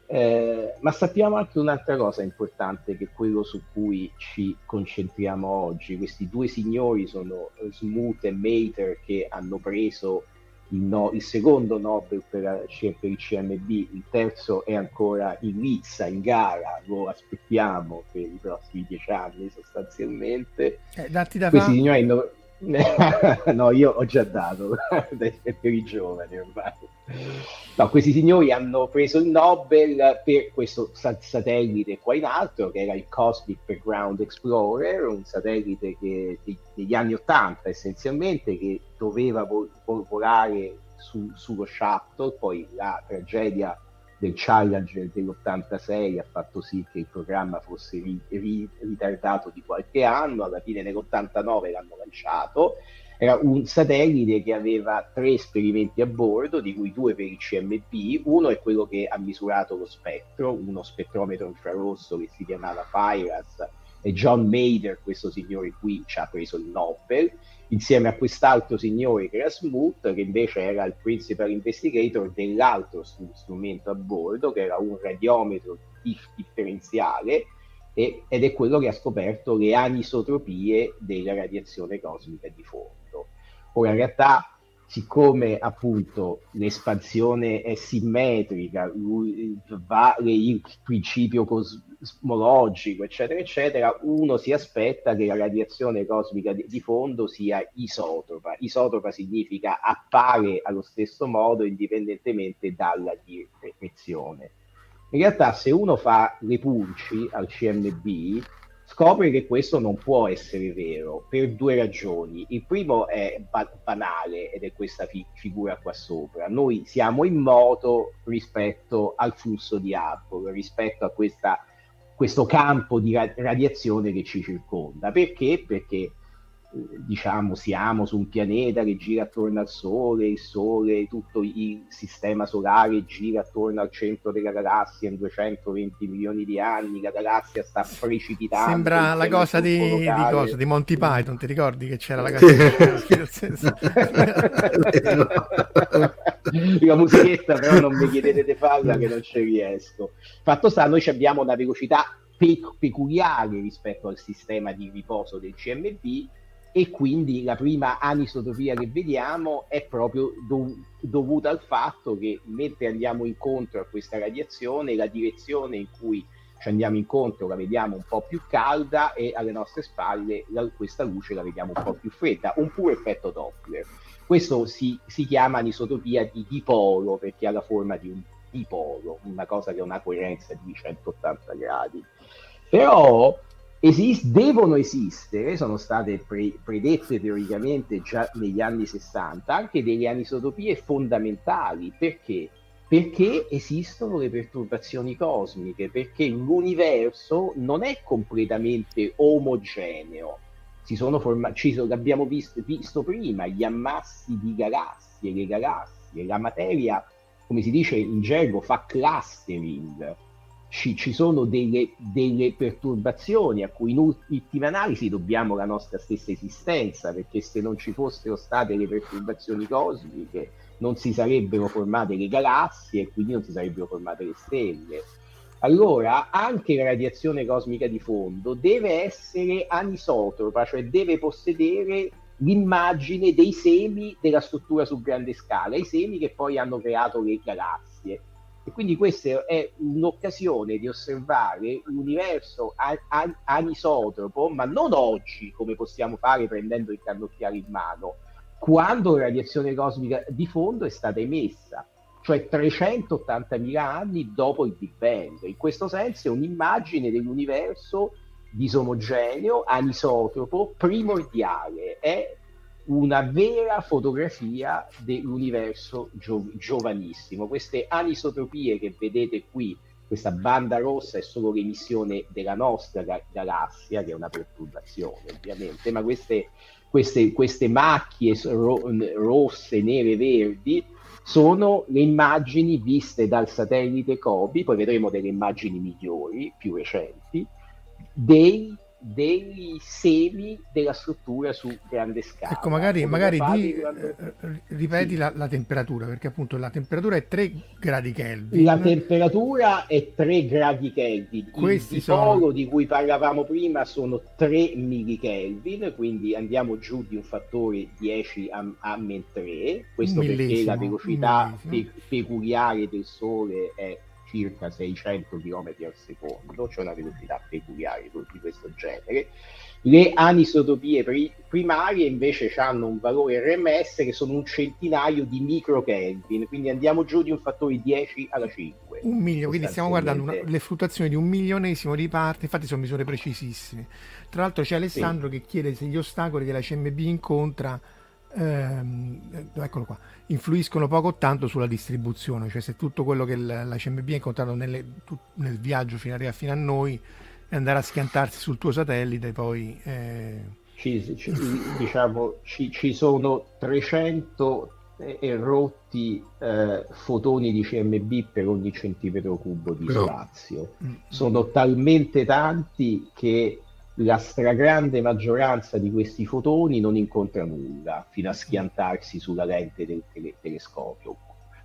eh, ma sappiamo anche un'altra cosa importante che è quello su cui ci concentriamo oggi. Questi due signori sono Smoot e Mater che hanno preso il, no, il secondo Nobel per, per, il CMB, il terzo è ancora in lizza, in gara, lo aspettiamo per i prossimi dieci anni sostanzialmente. Eh, Questi signori hanno... no, io ho già dato per i giovani ormai. No, questi signori hanno preso il Nobel per questo satellite qua in alto, che era il Cosmic Background Explorer, un satellite che, degli anni 80 essenzialmente, che doveva vol- volare su, sullo shuttle, poi la tragedia del Challenger dell'86 ha fatto sì che il programma fosse ri- ri- ritardato di qualche anno, alla fine nell'89 l'hanno lanciato. Era un satellite che aveva tre esperimenti a bordo, di cui due per il CMP. Uno è quello che ha misurato lo spettro, uno spettrometro infrarosso che si chiamava PIRAS, e John Mader, questo signore qui, ci ha preso il Nobel, insieme a quest'altro signore che era Smoot, che invece era il principal investigator dell'altro strumento a bordo, che era un radiometro dif- differenziale, e, ed è quello che ha scoperto le anisotropie della radiazione cosmica di fondo. Ora in realtà siccome appunto l'espansione è simmetrica, lui va il principio cosmologico, eccetera, eccetera, uno si aspetta che la radiazione cosmica di, di fondo sia isotropa. Isotropa significa appare allo stesso modo indipendentemente dalla direzione. In realtà se uno fa le pulci al CMB, scopre che questo non può essere vero per due ragioni. Il primo è ba- banale ed è questa fi- figura qua sopra. Noi siamo in moto rispetto al flusso di Hubble, rispetto a questa, questo campo di ra- radiazione che ci circonda. Perché? Perché diciamo siamo su un pianeta che gira attorno al Sole, il Sole, tutto il sistema solare gira attorno al centro della galassia in 220 milioni di anni, la galassia sta precipitando. Sembra la cosa di, di, cosa, di, Monty Python, ti ricordi che c'era la casa? la musichetta però non mi chiedete di farla che non ci riesco. Fatto sta, noi abbiamo una velocità peculiare rispetto al sistema di riposo del CMB e quindi la prima anisotropia che vediamo è proprio dov- dovuta al fatto che mentre andiamo incontro a questa radiazione, la direzione in cui ci andiamo incontro la vediamo un po' più calda e alle nostre spalle la, questa luce la vediamo un po' più fredda, un puro effetto Doppler. Questo si, si chiama anisotropia di dipolo perché ha la forma di un dipolo, una cosa che ha una coerenza di 180 gradi. Però Esist- devono esistere, sono state pre- predette teoricamente già negli anni 60, anche delle anisotopie fondamentali. Perché? Perché esistono le perturbazioni cosmiche, perché l'universo non è completamente omogeneo. Forma- ci sono, abbiamo visto, visto prima gli ammassi di galassie, le galassie, la materia, come si dice in gergo, fa clustering ci, ci sono delle, delle, perturbazioni a cui in ultima analisi dobbiamo la nostra stessa esistenza, perché se non ci fossero state le perturbazioni cosmiche non si sarebbero formate le galassie e quindi non si sarebbero formate le stelle. Allora anche la radiazione cosmica di fondo deve essere anisotropa, cioè deve possedere l'immagine dei semi della struttura su grande scala, i semi che poi hanno creato le galassie e quindi questa è un'occasione di osservare l'universo anisotropo, ma non oggi come possiamo fare prendendo il cannocchiale in mano, quando la radiazione cosmica di fondo è stata emessa, cioè 380.000 anni dopo il Big Bang. In questo senso è un'immagine dell'universo disomogeneo, anisotropo, primordiale. È una vera fotografia dell'universo gio- giovanissimo. Queste anisotropie che vedete qui, questa banda rossa è solo l'emissione della nostra ga- galassia, che è una perturbazione ovviamente, ma queste, queste, queste macchie ro- rosse, nere, verdi sono le immagini viste dal satellite COBI, poi vedremo delle immagini migliori, più recenti, dei dei semi della struttura su grande scala. Ecco, magari, magari di, quando... Eh, ripeti sì. la, la, temperatura, perché appunto la temperatura è 3 gradi Kelvin. La temperatura è 3 gradi Kelvin. Questi Il sono... di cui parlavamo prima sono 3 millikelvin, quindi andiamo giù di un fattore 10 a, a men 3, questo perché la velocità pe- peculiare del Sole è circa 600 km al secondo, cioè una velocità peculiare di questo genere. Le anisotopie pri- primarie invece hanno un valore RMS che sono un centinaio di microkelvin, quindi andiamo giù di un fattore 10 alla 5. Un milione, quindi stiamo guardando una, le fluttuazioni di un milionesimo di parte, infatti sono misure precisissime. Tra l'altro c'è Alessandro sì. che chiede se gli ostacoli che la CMB incontra ehm, eccolo qua, influiscono poco o tanto sulla distribuzione, cioè se tutto quello che la, la CMB ha incontrato nelle, tu, nel viaggio fino, a, fino a noi è andare a schiantarsi sul tuo satellite, poi... Eh... Ci, ci, diciamo, ci, ci, sono 300 erotti eh, fotoni di CMB per ogni centimetro cubo di Però... spazio. Mm. Sono talmente tanti che la stragrande maggioranza di questi fotoni non incontra nulla fino a schiantarsi sulla lente del tele- telescopio.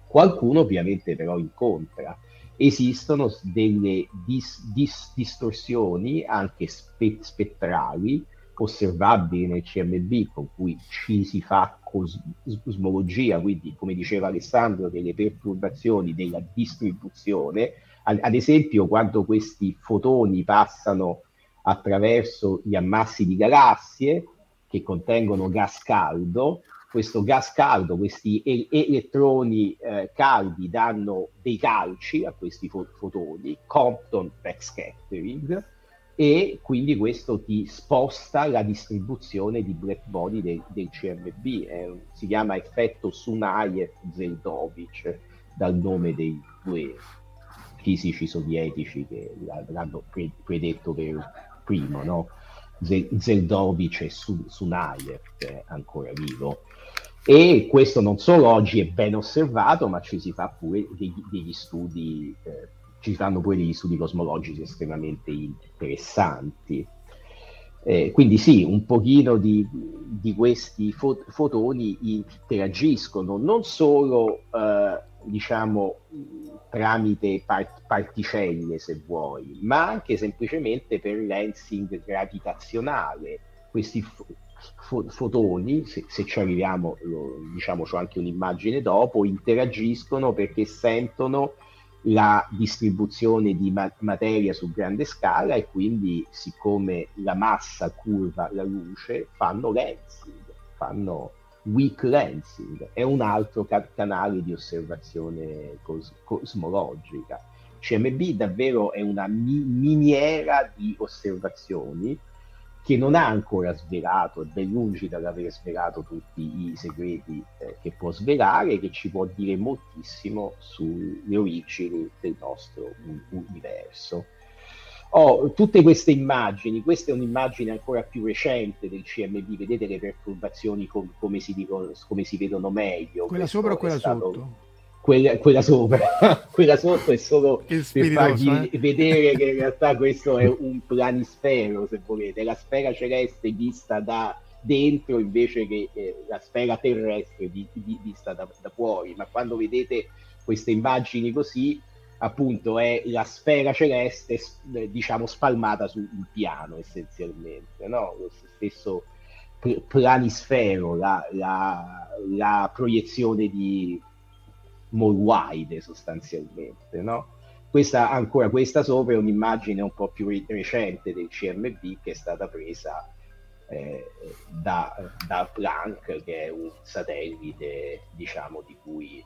Qualcuno ovviamente però incontra. Esistono delle dis- dis- distorsioni anche spe- spettrali osservabili nel CMB con cui ci si fa cosmologia, quindi come diceva Alessandro, delle perturbazioni della distribuzione. Ad esempio, quando questi fotoni passano attraverso gli ammassi di galassie che contengono gas caldo. Questo gas caldo, questi e- elettroni eh, caldi danno dei calci a questi fo- fotoni, Compton backscattering, e quindi questo ti sposta la distribuzione di black body del, del CMB, eh, si chiama effetto Sunayev-Zeldovich dal nome dei due fisici sovietici che l'hanno pre- predetto per primo, no? Zeldovich e Sunayev, che è ancora vivo. E questo non solo oggi è ben osservato, ma ci si fa pure degli, degli studi eh, ci fanno pure degli studi cosmologici estremamente interessanti. Eh, quindi sì, un pochino di, di questi fot- fotoni interagiscono non solo eh, diciamo tramite part- particelle se vuoi, ma anche semplicemente per lensing gravitazionale. Questi fo- fo- fotoni, se, se, ci arriviamo, lo, diciamo c'è anche un'immagine dopo, interagiscono perché sentono la distribuzione di ma- materia su grande scala e quindi siccome la massa curva la luce fanno lensing, fanno weak lensing, è un altro ca- canale di osservazione cos- cosmologica. CMB davvero è una mi- miniera di osservazioni che non ha ancora svelato, è ben lungi dall'aver svelato tutti i segreti eh, che può svelare, che ci può dire moltissimo sulle origini del nostro universo. Oh, tutte queste immagini, questa è un'immagine ancora più recente del CMB, vedete le perturbazioni com- come, si dicono, come si vedono meglio. Quella sopra o quella stato... sotto? quella, quella, sopra, quella sotto è solo per farvi eh? vedere che in realtà questo è un planisfero, se volete, la sfera celeste vista da dentro invece che eh, la sfera terrestre di, di, vista da, da, fuori. Ma quando vedete queste immagini così, appunto è la sfera celeste, eh, diciamo, spalmata sul piano essenzialmente, no? Lo stesso planisfero, la, la, la proiezione di more wide sostanzialmente, no? Questa, ancora questa sopra è un'immagine un po' più recente del CMB che è stata presa eh, da, da, Planck, che è un satellite, diciamo, di cui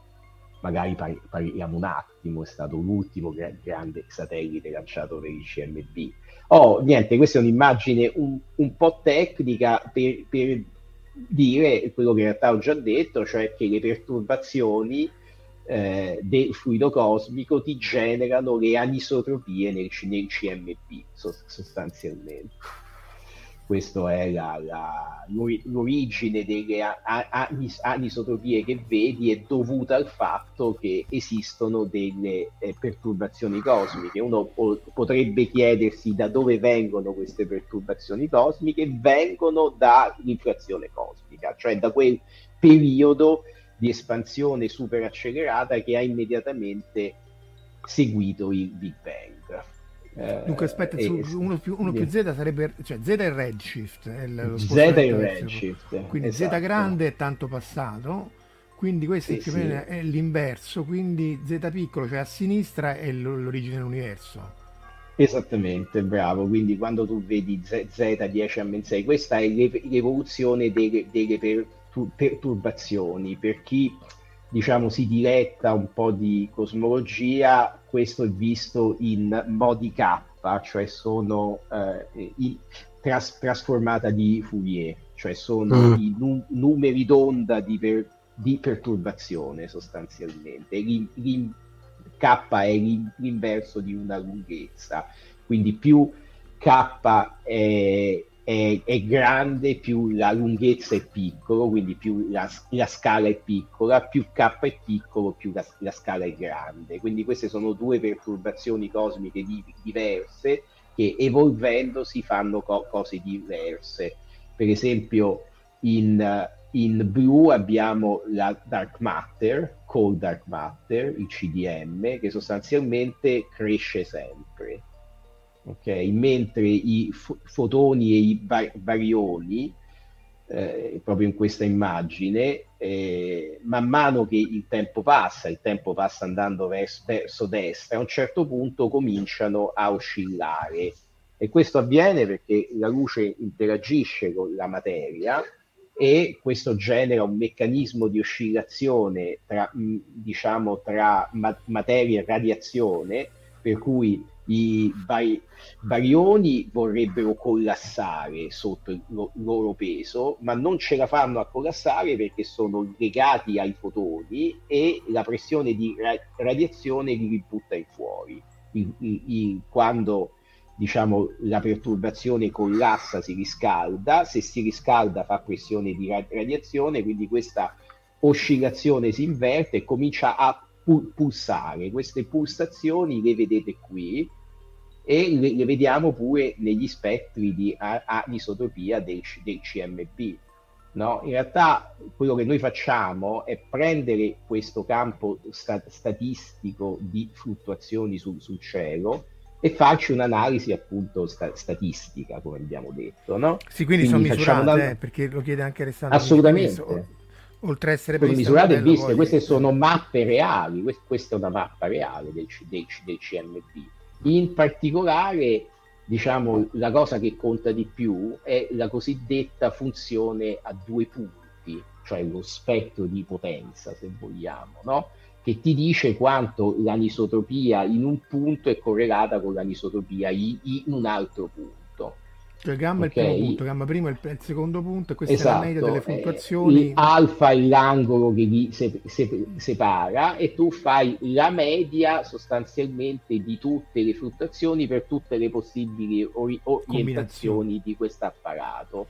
magari par- parliamo un attimo, è stato l'ultimo gra- grande satellite lanciato per il CMB. Oh, niente, questa è un'immagine un, un po' tecnica per, per dire quello che in realtà ho già detto, cioè che le perturbazioni eh, del fluido cosmico ti generano le anisotropie nel, nel CMP sostanzialmente. Questa è la, la, l'origine delle anis, anisotropie che vedi è dovuta al fatto che esistono delle eh, perturbazioni cosmiche. Uno po- potrebbe chiedersi da dove vengono queste perturbazioni cosmiche, vengono dall'inflazione cosmica, cioè da quel periodo di espansione super accelerata che ha immediatamente seguito il Big Bang. Eh, Dunque aspetta, eh, 1 più, più z sarebbe, cioè z è il redshift, è lo z è il redshift. Quindi esatto. z grande è tanto passato, quindi questo o meno sì. è l'inverso, quindi z piccolo, cioè a sinistra è l'origine dell'universo. Esattamente, bravo. Quindi quando tu vedi Z, Z 10 a meno 6, questa è l'evoluzione delle, delle per, perturbazioni. Per chi diciamo si diletta un po' di cosmologia, questo è visto in modi K, cioè sono eh, in, tras- trasformata di Fourier, cioè sono mm. i nu- numeri d'onda di, per- di, perturbazione sostanzialmente. L'in- l'in- K è l'in- l'inverso di una lunghezza, quindi più K è è, è, grande, più la lunghezza è piccola, quindi più la, la, scala è piccola, più K è piccolo, più la, la, scala è grande. Quindi queste sono due perturbazioni cosmiche di, diverse che evolvendosi fanno co- cose diverse. Per esempio in, in blu abbiamo la dark matter, cold dark matter, il CDM, che sostanzialmente cresce sempre okay? mentre i f- fotoni e i bar- barioni, eh, proprio in questa immagine, eh, man mano che il tempo passa, il tempo passa andando vers- verso destra, a un certo punto cominciano a oscillare. E questo avviene perché la luce interagisce con la materia e questo genera un meccanismo di oscillazione tra, diciamo, tra ma- materia e radiazione per cui i bar- barioni vorrebbero collassare sotto il lo- loro peso, ma non ce la fanno a collassare perché sono legati ai fotoni e la pressione di ra- radiazione li ributta in fuori. Il, il, quando diciamo, la perturbazione collassa si riscalda, se si riscalda fa pressione di radiazione, quindi questa oscillazione si inverte e comincia a pulsare. Queste pulsazioni le vedete qui e le, le vediamo pure negli spettri di anisotropia del, del CMB. No? In realtà quello che noi facciamo è prendere questo campo sta- statistico di fluttuazioni sul, sul, cielo e farci un'analisi appunto sta- statistica, come abbiamo detto. No? Sì, quindi, quindi sono misurate, una... eh, perché lo chiede anche Alessandro. Assolutamente oltre a essere sono misurate e viste, queste sono mappe reali, questa è una mappa reale del, del, del CMB. In particolare, diciamo, la cosa che conta di più è la cosiddetta funzione a due punti, cioè lo spettro di potenza, se vogliamo, no? che ti dice quanto l'anisotropia in un punto è correlata con l'anisotropia in un altro punto. Cioè gamma okay. è il primo punto, gamma primo è il, secondo punto e questa esatto. è la media delle esatto. fluttuazioni. Eh, alfa è l'angolo che li se, se, separa e tu fai la media sostanzialmente di tutte le fluttuazioni per tutte le possibili ori- orientazioni di questo apparato.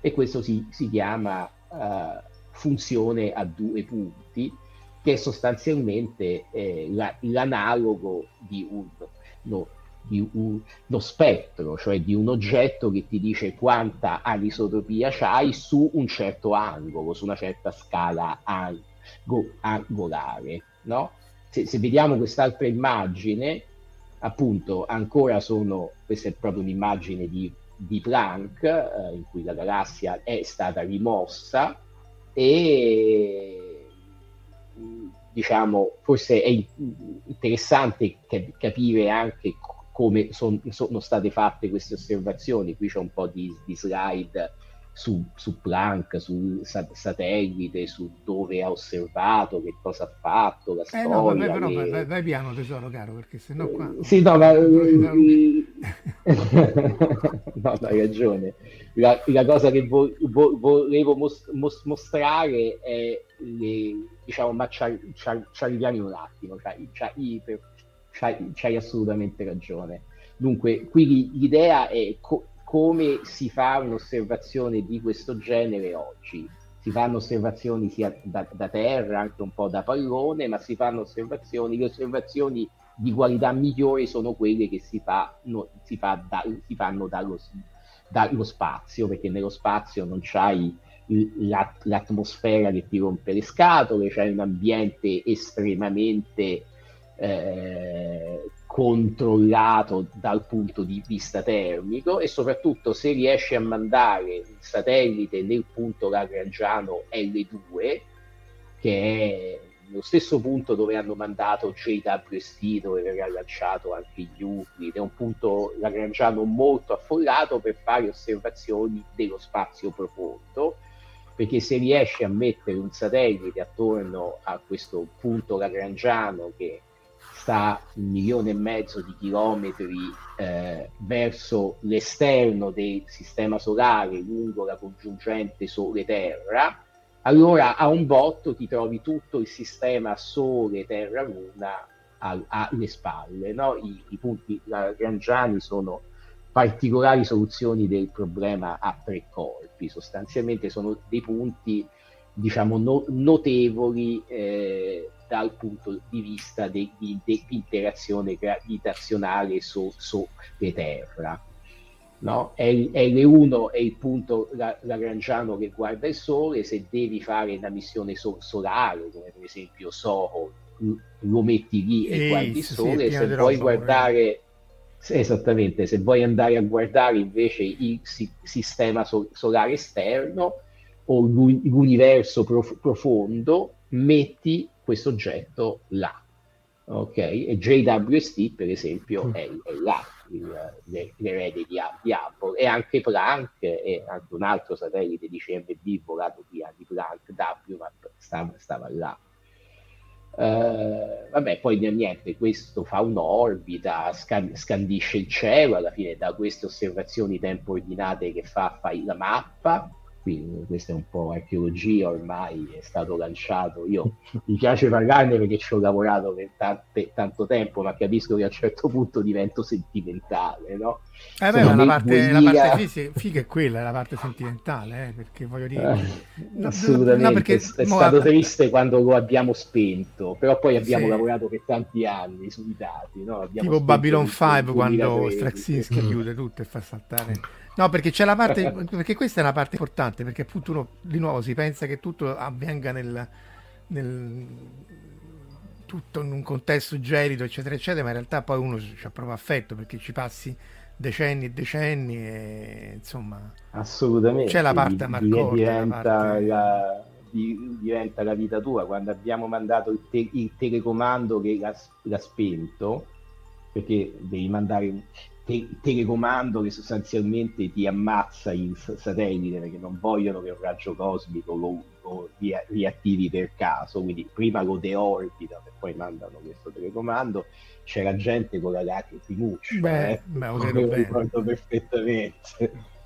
E questo si, si chiama uh, funzione a due punti, che è sostanzialmente eh, la, l'analogo di un... No, di uno spettro, cioè di un oggetto che ti dice quanta anisotropia c'hai su un certo angolo, su una certa scala ango- angolare. No? Se, se, vediamo quest'altra immagine, appunto, ancora sono, questa è proprio un'immagine di, di Planck, eh, in cui la galassia è stata rimossa e diciamo, forse è interessante capire anche come son, sono state fatte queste osservazioni. Qui c'è un po' di, di slide su, su, Planck, sul satellite, su dove ha osservato, che cosa ha fatto, la storia. Eh no, vabbè, però le... vai, vai, piano tesoro caro, perché sennò qua... Sì, no, ma... no, no, hai ragione. La, la cosa che vo, vo, volevo mos, mos, mostrare è, le, diciamo, ma ci, ci, ci arriviamo un attimo, cioè, cioè, per, c'hai, c'hai assolutamente ragione. Dunque, qui l'idea è co- come si fa un'osservazione di questo genere oggi. Si fanno osservazioni sia da, da, terra, anche un po' da pallone, ma si fanno osservazioni, le osservazioni di qualità migliore sono quelle che si, fa, no, si, fa da, si fanno dallo, dallo, spazio, perché nello spazio non c'hai la, l'atmosfera che ti rompe le scatole, c'è un ambiente estremamente eh, controllato dal punto di vista termico e soprattutto se riesce a mandare il satellite nel punto lagrangiano L2 che è lo stesso punto dove hanno mandato JWST dove verrà lanciato anche Euclid è un punto lagrangiano molto affollato per fare osservazioni dello spazio profondo perché se riesce a mettere un satellite attorno a questo punto lagrangiano che sta un milione e mezzo di chilometri eh, verso l'esterno del sistema solare lungo la congiungente Sole-Terra, allora a un botto ti trovi tutto il sistema Sole-Terra-Luna alle spalle. No? I, I, punti lagrangiani sono particolari soluzioni del problema a tre corpi, sostanzialmente sono dei punti diciamo no, notevoli eh, dal punto di vista di, di, di interazione gravitazionale su, su Terra. No? L1 è il punto lagrangiano che guarda il Sole, se devi fare una missione so- solare, come per esempio Soho, lo metti lì e, e guardi il Sole, sì, se vuoi guardare... Esattamente, se vuoi andare a guardare invece il si- sistema so- solare esterno o l'universo prof- profondo, metti questo oggetto là. Ok? E JWST, per esempio, mm. è, è là, il, l'erede di, di, Apple. E anche Planck, e anche un altro satellite di CMB volato via di Planck, WMAP, stava, stava là. Uh, vabbè, poi niente, questo fa un'orbita, scan- scandisce il cielo, alla fine da queste osservazioni tempo ordinate che fa, fai la mappa, quindi questa è un po' archeologia ormai è stato lanciato io mi piace parlarne perché ci ho lavorato per tante, tanto tempo ma capisco che a un certo punto divento sentimentale no? Eh beh, la parte, la parte fisica, figa è quella, la parte sentimentale, eh, perché voglio dire... Eh, no, assolutamente, no, perché, è stato triste quando lo abbiamo spento, però poi abbiamo sì. lavorato per tanti anni sui dati. No? tipo Babylon 5 quando Straczynski chiude tutto e fa saltare... No, perché c'è la parte, perché questa è una parte importante, perché appunto uno di nuovo si pensa che tutto avvenga nel, nel tutto in un contesto gelido, eccetera, eccetera, ma in realtà poi uno ci ha proprio affetto perché ci passi decenni e decenni e insomma assolutamente. c'è la parte amarcord diventa, la parte... La, diventa la vita tua. Quando abbiamo mandato il, te, il telecomando che l'ha, l'ha spento perché devi mandare te- telecomando che sostanzialmente ti ammazza il satellite perché non vogliono che un raggio cosmico lo, lo ria- riattivi per caso, quindi prima lo deorbita e poi mandano questo telecomando. C'era gente con la lacrimuccia, beh, eh? beh, lo ricordo perfettamente.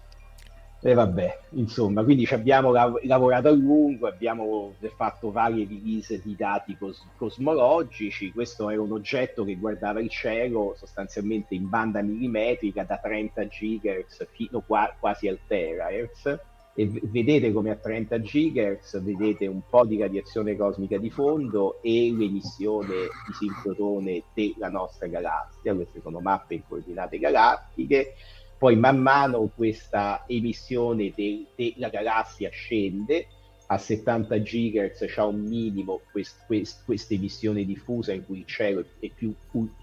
E vabbè, insomma, quindi ci abbiamo lav- lavorato a lungo, abbiamo fatto varie divise di dati cos- cosmologici. Questo era un oggetto che guardava il cielo sostanzialmente in banda millimetrica da 30 GHz fino qua- quasi al terahertz. E v- vedete come a 30 GHz vedete un po' di radiazione cosmica di fondo e l'emissione di sincrotone della nostra galassia. Queste sono mappe in coordinate galattiche poi man mano questa emissione de- della galassia scende, a 70 GHz c'è un minimo quest- quest- questa emissione diffusa in cui il cielo è più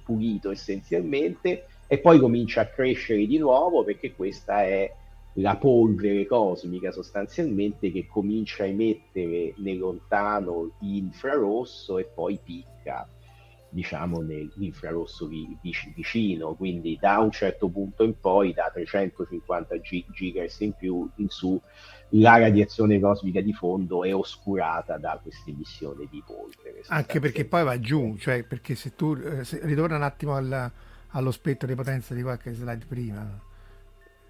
pulito essenzialmente e poi comincia a crescere di nuovo perché questa è la polvere cosmica sostanzialmente che comincia a emettere nel lontano infrarosso e poi picca diciamo nell'infrarosso vicino, quindi da un certo punto in poi, da 350 GHz in più in su, la radiazione cosmica di fondo è oscurata da questa emissione di polvere. Anche perché poi va giù, cioè perché se tu eh, se, ritorna un attimo al, allo spettro di potenza di qualche slide prima,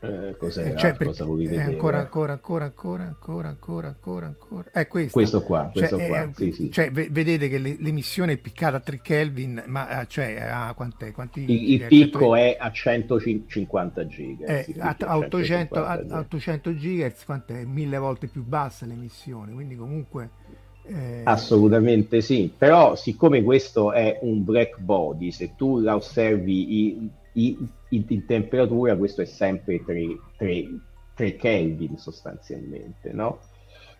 eh, cos'è? Cioè, cosa volevi vedere? Ancora, ancora, ancora, ancora, ancora, ancora, ancora, ancora. È questo. Questo qua, questo cioè, qua. È, sì, sì. cioè vedete che l'emissione è piccata a 3 Kelvin, ma cioè a quant'è? Quanti, il, il picco è a 150 giga. Eh, a, a, 800, a, 800 GHz, quant'è? Mille volte più bassa l'emissione, quindi comunque... Eh... Assolutamente sì, però siccome questo è un black body, se tu la osservi in, in, in temperatura questo è sempre 3, 3, 3 Kelvin sostanzialmente, no?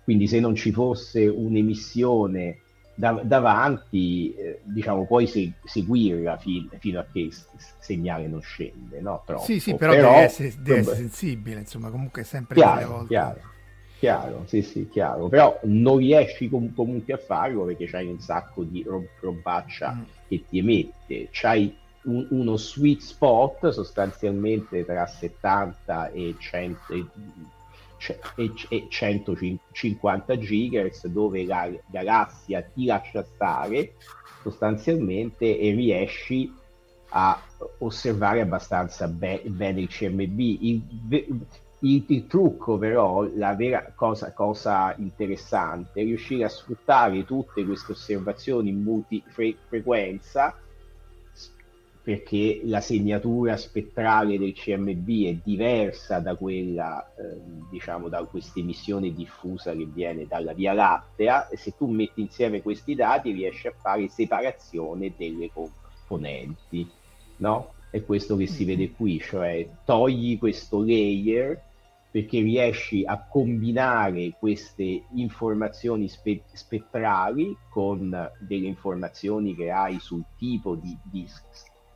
Quindi se non ci fosse un'emissione da, davanti, eh, diciamo, puoi se, seguirla fi, fino a che il segnale non scende, no? Troppo. Sì, sì, però, però deve, essere, deve essere, sensibile, insomma, comunque sempre chiaro, chiaro, chiaro, sì, sì, chiaro. Però non riesci com- comunque a farlo perché c'hai un sacco di rob- robaccia mm. che ti emette, c'hai un, uno sweet spot sostanzialmente tra 70 e 100 e, e, e 150 GHz dove la galassia ti lascia stare sostanzialmente e riesci a osservare abbastanza be- bene il CMB. Il, il, il, trucco però, la vera cosa, cosa, interessante, è riuscire a sfruttare tutte queste osservazioni in multifrequenza perché la segnatura spettrale del CMB è diversa da quella, eh, diciamo, da questa emissione diffusa che viene dalla Via Lattea e se tu metti insieme questi dati riesci a fare separazione delle componenti, no? È questo che si vede qui, cioè togli questo layer perché riesci a combinare queste informazioni spe- spettrali con delle informazioni che hai sul tipo di, di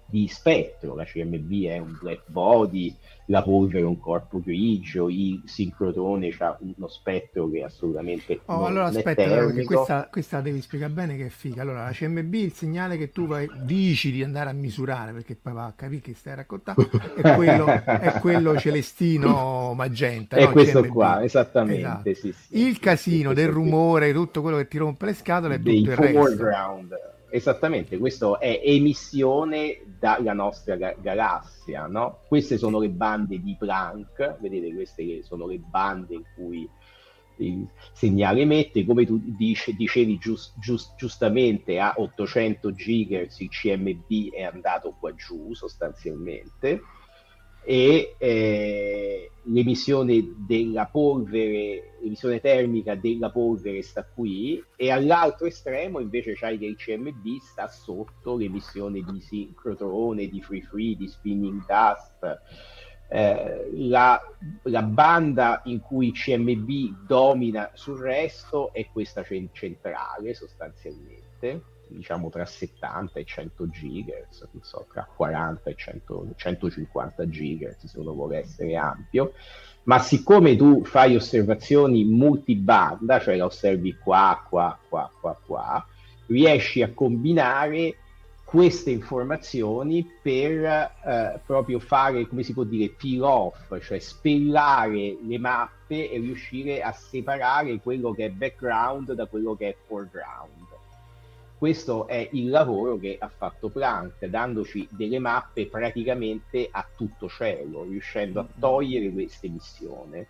di spettro, la CMB è un black body, la polvere è un corpo grigio, il sincrotrone ha uno spettro che è assolutamente oh, non allora aspetta, allora, questa, questa devi spiegare bene che è figa. Allora, la CMB il segnale che tu vai, dici di andare a misurare, perché poi va a capire che stai raccontando, è quello, è quello celestino magenta. È no? questo CMB. qua, esattamente. Esatto. Sì, sì, il casino del rumore, tutto quello che ti rompe le scatole è tutto il resto. Foreground esattamente, questo è emissione dalla nostra ga- galassia, no? Queste sono le bande di Planck, vedete, queste sono le bande in cui il segnale emette, come tu dice, dicevi giust, giust, giustamente a 800 GHz il CMB è andato qua giù sostanzialmente e eh, l'emissione della polvere, l'emissione termica della polvere sta qui e all'altro estremo invece c'hai che il CMB sta sotto l'emissione di sincrotrone, di free free, di spinning dust. Eh, la, la, banda in cui il CMB domina sul resto è questa centrale sostanzialmente diciamo tra 70 e 100 GHz, non so, tra 40 e 100, 150 GHz se uno vuole essere ampio, ma siccome tu fai osservazioni multibanda, cioè la osservi qua, qua, qua, qua, qua, riesci a combinare queste informazioni per eh, proprio fare, come si può dire, peel off, cioè spellare le mappe e riuscire a separare quello che è background da quello che è foreground questo è il lavoro che ha fatto Planck, dandoci delle mappe praticamente a tutto cielo, riuscendo a mm-hmm. togliere questa emissione.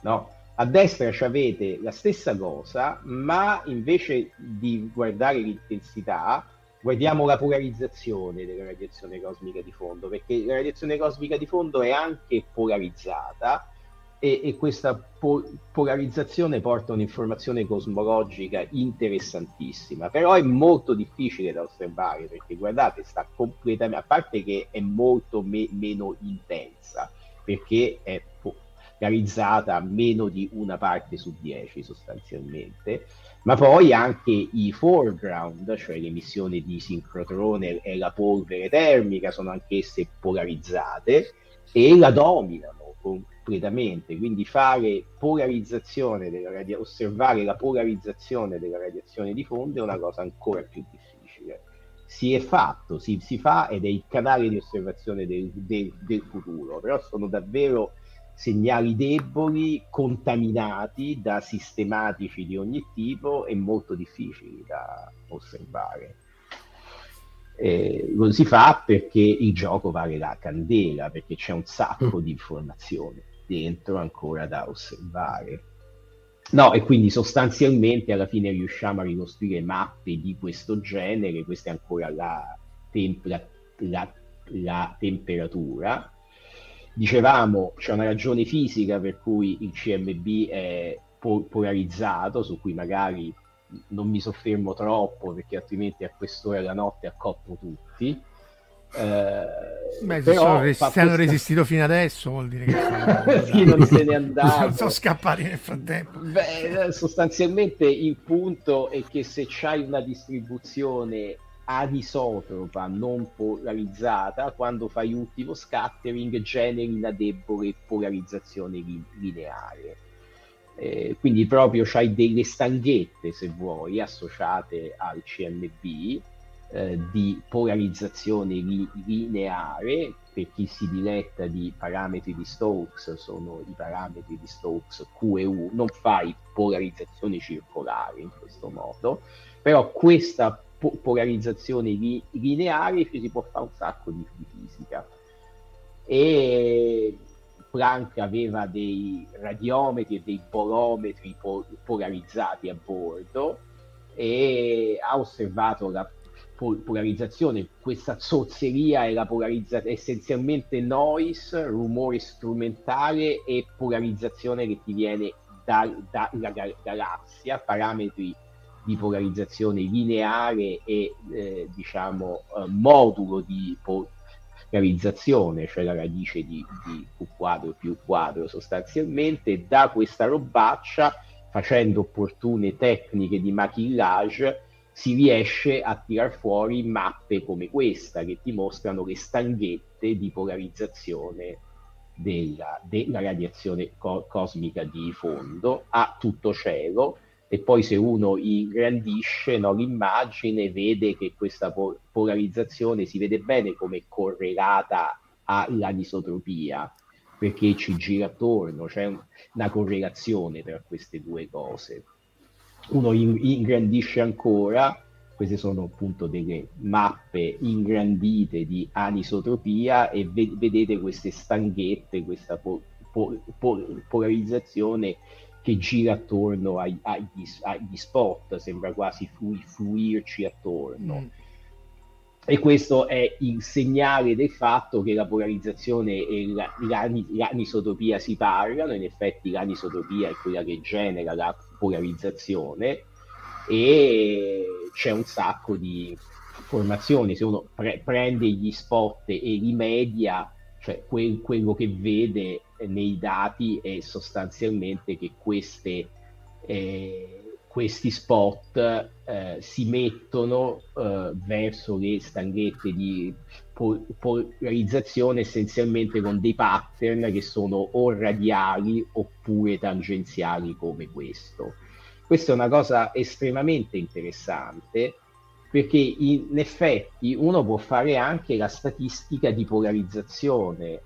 No? A destra avete la stessa cosa, ma invece di guardare l'intensità, guardiamo la polarizzazione della radiazione cosmica di fondo, perché la radiazione cosmica di fondo è anche polarizzata e, e questa po- polarizzazione porta un'informazione cosmologica interessantissima, però è molto difficile da osservare perché guardate, sta completamente, a parte che è molto me- meno intensa, perché è polarizzata meno di una parte su dieci sostanzialmente, ma poi anche i foreground, cioè l'emissione di sincrotrone e la polvere termica, sono anch'esse polarizzate e la dominano completamente, quindi fare polarizzazione della radia- osservare la polarizzazione della radiazione di fondo è una cosa ancora più difficile. Si è fatto, si, si fa ed è il canale di osservazione del, del, del futuro, però sono davvero segnali deboli, contaminati da sistematici di ogni tipo e molto difficili da osservare. Eh, lo si fa perché il gioco vale la candela, perché c'è un sacco di informazioni dentro ancora da osservare. No, e quindi sostanzialmente alla fine riusciamo a ricostruire mappe di questo genere, questa è ancora la, temp- la, la temperatura. Dicevamo, c'è una ragione fisica per cui il CMB è po- polarizzato, su cui magari non mi soffermo troppo perché altrimenti a quest'ora della notte accoppo tutti. Eh, Beh, se, sono, se hanno resistito fino adesso vuol dire che chi non se n'è andato non sono scappati nel frattempo. Beh, sostanzialmente il punto è che se c'hai una distribuzione anisotropa non polarizzata quando fai ultimo scattering generi una debole polarizzazione lineare. Eh, quindi proprio c'hai delle stanghette se vuoi associate al CMB eh, di polarizzazione li- lineare per chi si diletta di parametri di Stokes sono i parametri di Stokes Q e U. Non fai polarizzazione circolare in questo modo però questa po- polarizzazione li- lineare si può fare un sacco di, di fisica. E Planck aveva dei radiometri e dei bolometri po- polarizzati a bordo e ha osservato la polarizzazione. Questa zozzeria è la polarizzazione essenzialmente noise, rumore strumentale e polarizzazione che ti viene dalla da, gal- galassia, parametri di polarizzazione lineare e eh, diciamo eh, modulo di po- realizzazione, cioè la radice di, di Q quadro più quadro sostanzialmente, da questa robaccia, facendo opportune tecniche di maquillage, si riesce a tirar fuori mappe come questa che ti mostrano le stanghette di polarizzazione della, della radiazione co- cosmica di fondo a tutto cielo e poi se uno ingrandisce no, l'immagine vede che questa po- polarizzazione si vede bene come correlata all'anisotropia perché ci gira attorno, c'è una correlazione tra queste due cose. Uno in- ingrandisce ancora, queste sono appunto delle mappe ingrandite di anisotropia e ve- vedete queste stanghette, questa po- po- po- polarizzazione che gira attorno ai, agli, agli, spot, sembra quasi flu- fluirci attorno. Mm. E questo è il segnale del fatto che la polarizzazione e la, l'anisotropia si parlano, in effetti l'anisotropia è quella che genera la polarizzazione e c'è un sacco di formazioni, se uno pre- prende gli spot e li media, cioè quel, quello che vede nei dati è sostanzialmente che queste, eh, questi spot eh, si mettono eh, verso le stanghette di pol- polarizzazione essenzialmente con dei pattern che sono o radiali oppure tangenziali come questo. Questa è una cosa estremamente interessante perché in effetti uno può fare anche la statistica di polarizzazione.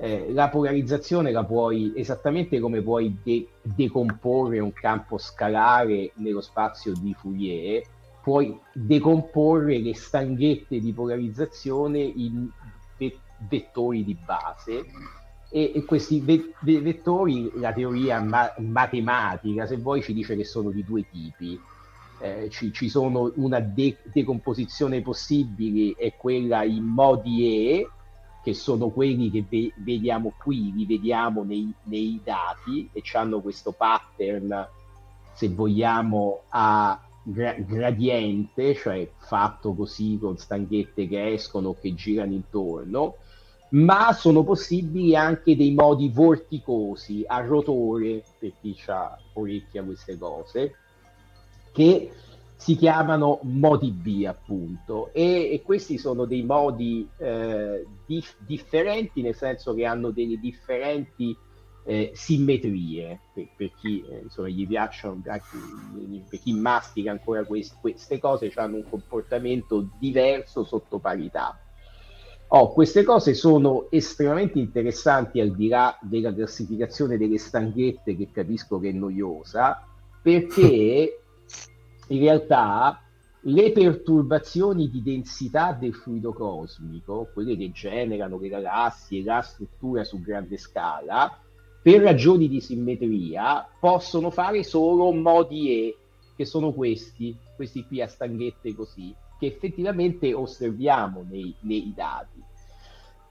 Eh, la polarizzazione la puoi esattamente come puoi de- decomporre un campo scalare nello spazio di Fourier, puoi decomporre le stanghette di polarizzazione in ve- vettori di base e, e questi ve- vettori, la teoria ma- matematica, se vuoi, ci dice che sono di due tipi. Eh, ci, ci, sono una de- decomposizione possibile e quella in modi E, che sono quelli che ve- vediamo qui, li vediamo nei, nei dati e hanno questo pattern, se vogliamo, a gra- gradiente, cioè fatto così con stanghette che escono, che girano intorno ma sono possibili anche dei modi vorticosi a rotore, per chi ha orecchia queste cose, che si chiamano modi B appunto e, e questi sono dei modi eh, dif- differenti nel senso che hanno delle differenti eh, simmetrie per, per chi eh, insomma gli piacciono per chi mastica ancora quest- queste cose hanno un comportamento diverso sotto parità. Oh, queste cose sono estremamente interessanti al di là della classificazione delle stanghette che capisco che è noiosa, perché in realtà le perturbazioni di densità del fluido cosmico, quelle che generano le galassie, la struttura su grande scala, per ragioni di simmetria possono fare solo modi E, che sono questi, questi qui a stanghette così che effettivamente osserviamo nei, nei dati.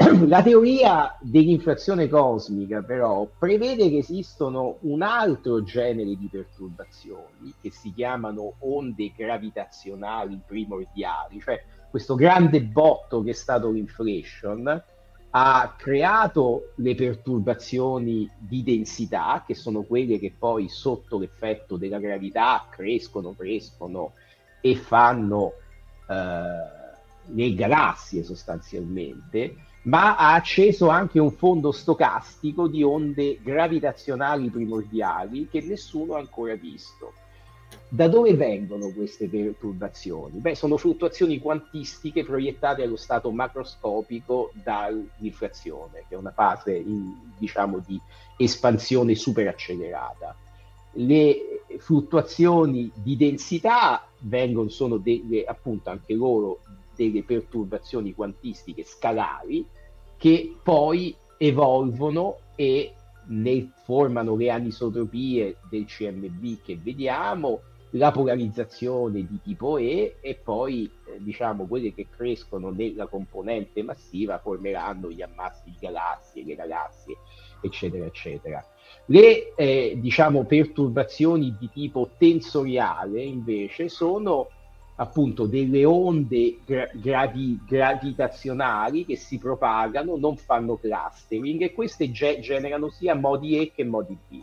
La teoria dell'inflazione cosmica però prevede che esistono un altro genere di perturbazioni che si chiamano onde gravitazionali primordiali, cioè questo grande botto che è stato l'inflation ha creato le perturbazioni di densità, che sono quelle che poi sotto l'effetto della gravità crescono, crescono e fanno eh, le galassie sostanzialmente, ma ha acceso anche un fondo stocastico di onde gravitazionali primordiali che nessuno ha ancora visto. Da dove vengono queste perturbazioni? Beh, sono fluttuazioni quantistiche proiettate allo stato macroscopico dall'inflazione, che è una fase in, diciamo, di espansione super accelerata le fluttuazioni di densità vengono, sono delle, appunto anche loro delle perturbazioni quantistiche scalari che poi evolvono e ne formano le anisotropie del CMB che vediamo, la polarizzazione di tipo E e poi eh, diciamo quelle che crescono nella componente massiva formeranno gli ammassi di galassie, le galassie, eccetera, eccetera. Le eh, diciamo, perturbazioni di tipo tensoriale invece sono appunto delle onde gra- gravi- gravitazionali che si propagano, non fanno clustering e queste ge- generano sia modi E che modi B.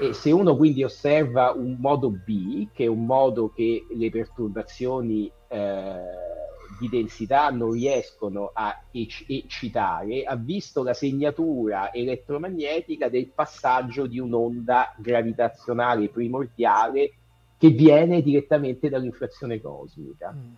E se uno quindi osserva un modo B, che è un modo che le perturbazioni eh, di densità non riescono a eccitare, ha visto la segnatura elettromagnetica del passaggio di un'onda gravitazionale primordiale che viene direttamente dall'inflazione cosmica. Mm.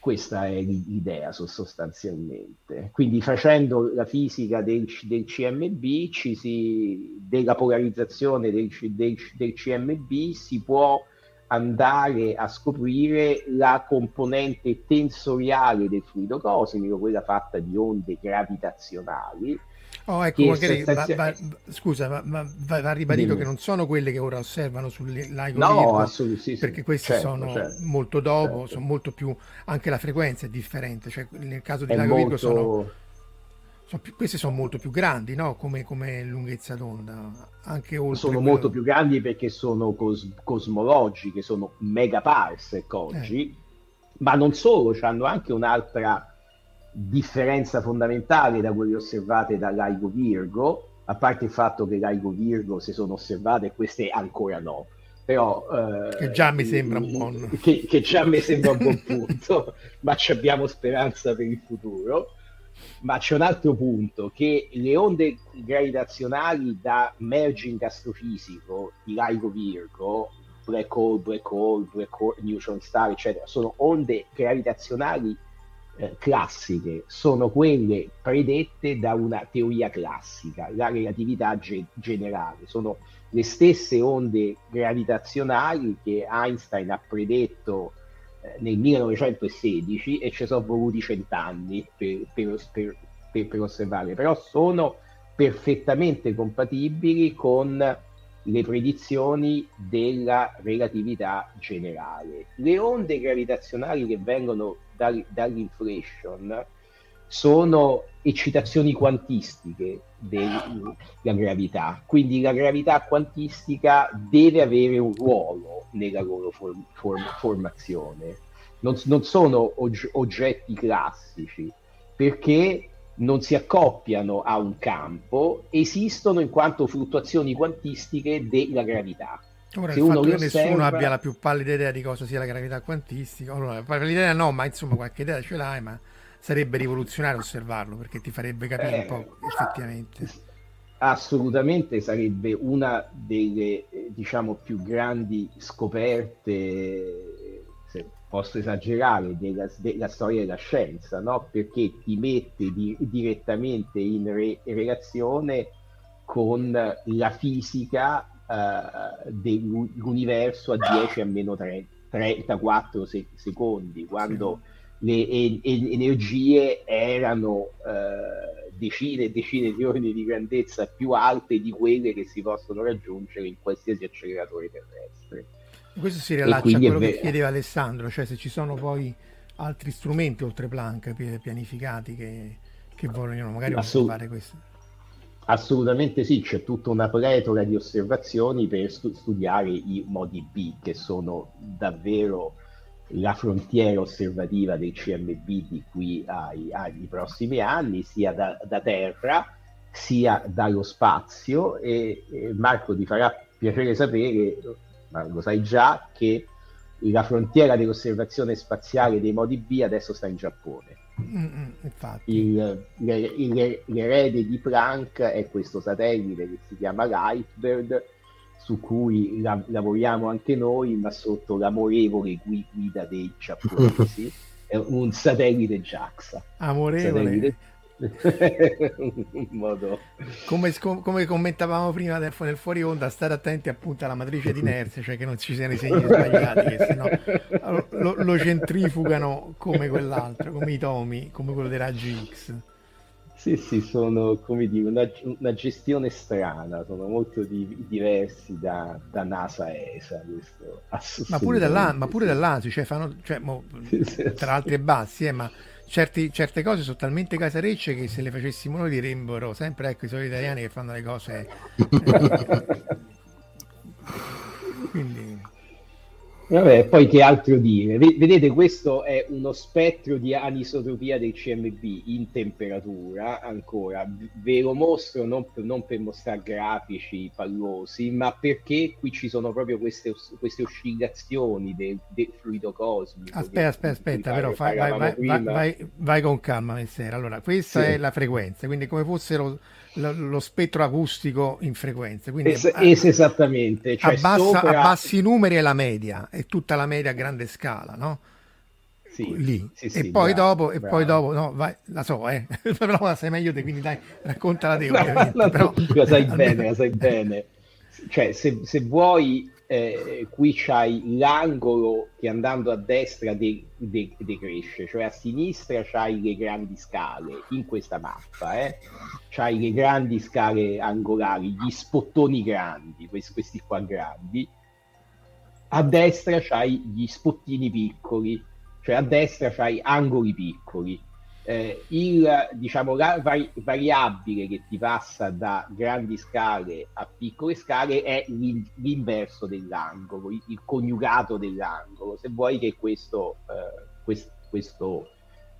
Questa è l'idea sostanzialmente. Quindi facendo la fisica del, del CMB, si, della polarizzazione del, del, del CMB, si può andare a scoprire la componente tensoriale del fluido cosmico, quella fatta di onde gravitazionali. Oh, ecco, magari, va, va, scusa, va, va ribadito Dimmi. che non sono quelle che ora osservano sull'Aigo no, assolutamente, sì, perché queste certo, sono certo, molto dopo, certo. sono molto più, anche la frequenza è differente, cioè nel caso di Laigo molto... sono sono più, queste sono molto più grandi, no? Come, come lunghezza d'onda. Anche oltre sono quello... molto più grandi perché sono cos- cosmologiche, sono megaparsec oggi, eh. ma non solo, hanno anche un'altra differenza fondamentale da quelle osservate dall'Aigo Virgo, a parte il fatto che l'Aigo Virgo se sono osservate, queste ancora no. Però, eh, che già mi sembra un buon che, che già mi sembra un buon punto ma ci abbiamo speranza per il futuro ma c'è un altro punto, che le onde gravitazionali da merging astrofisico di Laigo Virgo, black hole, black hole, black hole, neutron star, eccetera, sono onde gravitazionali eh, classiche, sono quelle predette da una teoria classica, la relatività ge- generale, sono le stesse onde gravitazionali che Einstein ha predetto eh, nel 1916 e ci sono voluti cent'anni per, per, per, per, osservarle, però sono perfettamente compatibili con le predizioni della relatività generale. Le onde gravitazionali che vengono dall'inflation sono eccitazioni quantistiche della gravità, quindi la gravità quantistica deve avere un ruolo nella loro form, form, formazione, non, non sono og- oggetti classici, perché non si accoppiano a un campo, esistono in quanto fluttuazioni quantistiche della gravità. Ora, Se il fatto che osserva... nessuno abbia la più pallida idea di cosa sia la gravità quantistica, allora, l'idea no, ma insomma qualche idea ce l'hai, ma sarebbe rivoluzionario osservarlo perché ti farebbe capire eh, un po' effettivamente. Assolutamente sarebbe una delle diciamo più grandi scoperte, se posso esagerare, della, della storia della scienza, no? perché ti mette di, direttamente in re, relazione con la fisica uh, dell'universo a 10 a meno 34 se, secondi, quando sì le e, e, energie erano eh, decine e decine di ordini di grandezza più alte di quelle che si possono raggiungere in qualsiasi acceleratore terrestre. Questo si rilaccia a quello che chiedeva Alessandro, cioè se ci sono poi altri strumenti oltre Planck pianificati che, che vogliono magari Assolut- osservare questo. Assolutamente sì, c'è tutta una pletora di osservazioni per stu- studiare i modi B che sono davvero la frontiera osservativa del CMB di qui ai, ai prossimi anni, sia da, da, terra sia dallo spazio e, e, Marco ti farà piacere sapere, ma lo sai già, che la frontiera dell'osservazione spaziale dei modi B adesso sta in Giappone. Mm, il, il, l'erede di Planck è questo satellite che si chiama Lightbird su cui la- lavoriamo anche noi, ma sotto l'amorevole guida dei giapponesi, è un satellite JAXA. Amorevole. Satellite... come, come, commentavamo prima del, nel fuori onda, stare attenti appunto alla matrice di inerzia, cioè che non ci siano i segni sbagliati, che sennò lo, lo centrifugano come quell'altro, come i tomi, come quello dei raggi X. Sì, sì, sono come dire una, una gestione strana, sono molto di, diversi da, da, NASA e ESA. ma pure, dall'A, ma pure dall'ASI, cioè fanno, cioè, sì, sì, tra alti e bassi, eh, ma certi, certe cose sono talmente casarecce che se le facessimo noi direbbero sempre ecco i soliti italiani che fanno le cose. Eh, quindi Vabbè, poi che altro dire? Vedete, questo è uno spettro di anisotropia del CMB in temperatura, ancora. Ve lo mostro non per, non per mostrare grafici pallosi, ma perché qui ci sono proprio queste, queste oscillazioni del, del, fluido cosmico. Aspetta, aspetta, aspetta, però fai, vai, vai, vai, vai, con calma, Messera. Allora, questa sì. è la frequenza, quindi come fossero lo, lo spettro acustico in frequenza. Quindi es, es esattamente. Cioè abbassa, sopra... Abbassi numeri è la media, è tutta la media a grande scala, no? Sì, lì sì, e, sì, poi bravo, dopo, e poi dopo no vai, la so eh però la sai meglio te quindi dai racconta la te no, no, però, la sai bene la sai bene cioè se, se vuoi eh, qui c'hai l'angolo che andando a destra de- de- decresce, cioè a sinistra c'hai le grandi scale in questa mappa, eh? c'hai le grandi scale angolari, gli spottoni grandi, questi, questi qua grandi, a destra c'hai gli spottini piccoli, cioè a destra c'hai angoli piccoli eh, il, diciamo, la vari- variabile che ti passa da grandi scale a piccole scale è l'in- l'inverso dell'angolo, il, il, coniugato dell'angolo. Se vuoi che questo, eh, quest- questo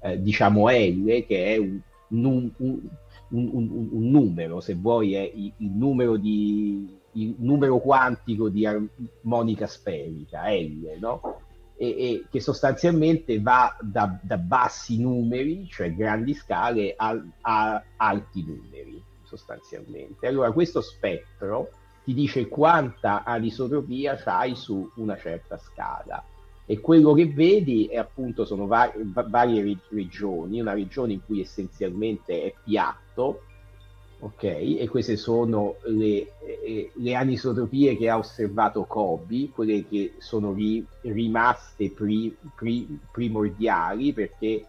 eh, diciamo L, che è un, un, un, un, numero, se vuoi è il, il numero di il numero quantico di armonica sferica, L, no? E, e che sostanzialmente va da, da, bassi numeri, cioè grandi scale, a, a alti numeri, sostanzialmente. Allora questo spettro ti dice quanta anisotropia c'hai su una certa scala e quello che vedi è appunto sono var- varie regioni, una regione in cui essenzialmente è piatto, ok? E queste sono le, eh, le anisotropie che ha osservato Kobe, quelle che sono ri, rimaste pri, pri, primordiali perché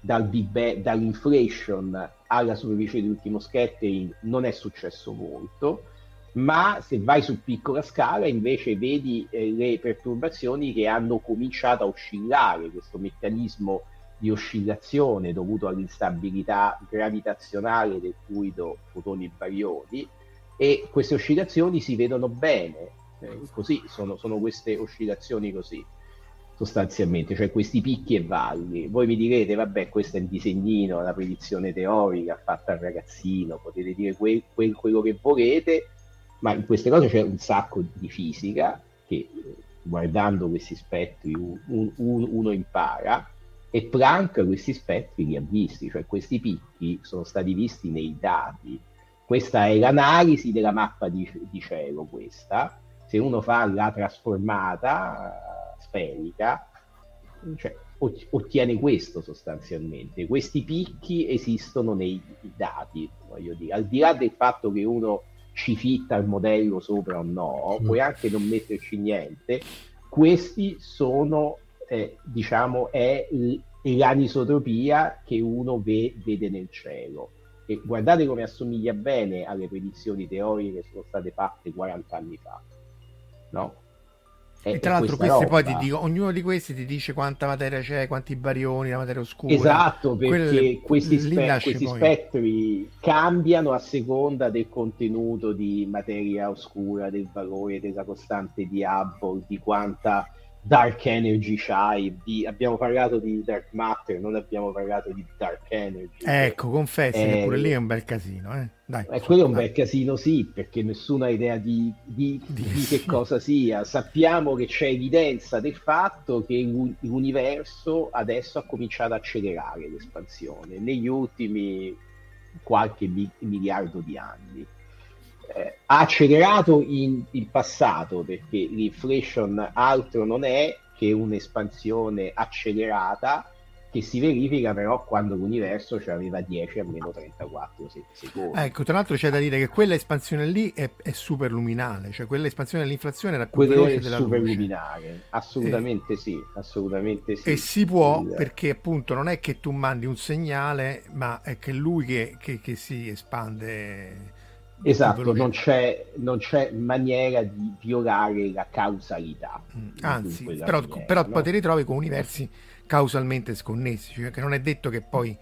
dal Bang, dall'inflation alla superficie dell'ultimo scattering non è successo molto, ma se vai su piccola scala invece vedi eh, le perturbazioni che hanno cominciato a oscillare, questo meccanismo di oscillazione dovuto all'instabilità gravitazionale del fluido fotoni barioni e queste oscillazioni si vedono bene, eh, così sono, sono queste oscillazioni così sostanzialmente, cioè questi picchi e valli. Voi mi direte, vabbè, questo è il disegnino, la predizione teorica fatta al ragazzino, potete dire quel, quel, quello che volete, ma in queste cose c'è un sacco di fisica che guardando questi spettri un, un, uno impara e Planck questi spettri li ha visti, cioè questi picchi sono stati visti nei dati. Questa è l'analisi della mappa di, di cielo, questa. Se uno fa la trasformata sferica, cioè, ottiene questo sostanzialmente. Questi picchi esistono nei dati, voglio dire. Al di là del fatto che uno ci fitta il modello sopra o no, mm. puoi anche non metterci niente, questi sono eh, diciamo, è l'anisotropia che uno ve- vede nel cielo. E guardate come assomiglia bene alle predizioni teoriche che sono state fatte 40 anni fa. No? E, tra l'altro questi roba... poi ti dico, ognuno di questi ti dice quanta materia c'è, quanti barioni, la materia oscura. Esatto, perché Quelle... questi, spe- questi spettri cambiano a seconda del contenuto di materia oscura, del valore della costante di Hubble, di quanta dark energy c'hai, di, abbiamo parlato di dark matter, non abbiamo parlato di dark energy. Ecco, confessi eh, che pure lì è un bel casino. Eh? Dai, eh, quello è un bel casino, sì, perché nessuno ha idea di, di, di, di che cosa sia. Sappiamo che c'è evidenza del fatto che l'universo adesso ha cominciato ad accelerare l'espansione negli ultimi qualche miliardo di anni eh, ha accelerato in il passato perché l'inflation altro non è che un'espansione accelerata che si verifica però quando l'universo aveva 10 a meno 34 secondi. Ecco, tra l'altro c'è da dire che quella espansione lì è, è super luminale, cioè quella espansione dell'inflazione era più quella veloce della super luce. assolutamente e, sì, assolutamente sì. E si può Il... perché appunto non è che tu mandi un segnale, ma è che lui che, che, che si espande Esatto, non c'è, non c'è, maniera di violare la causalità. Mm, anzi, però, maniera, però no? poi ti ritrovi con universi causalmente sconnessi, cioè che non è detto che poi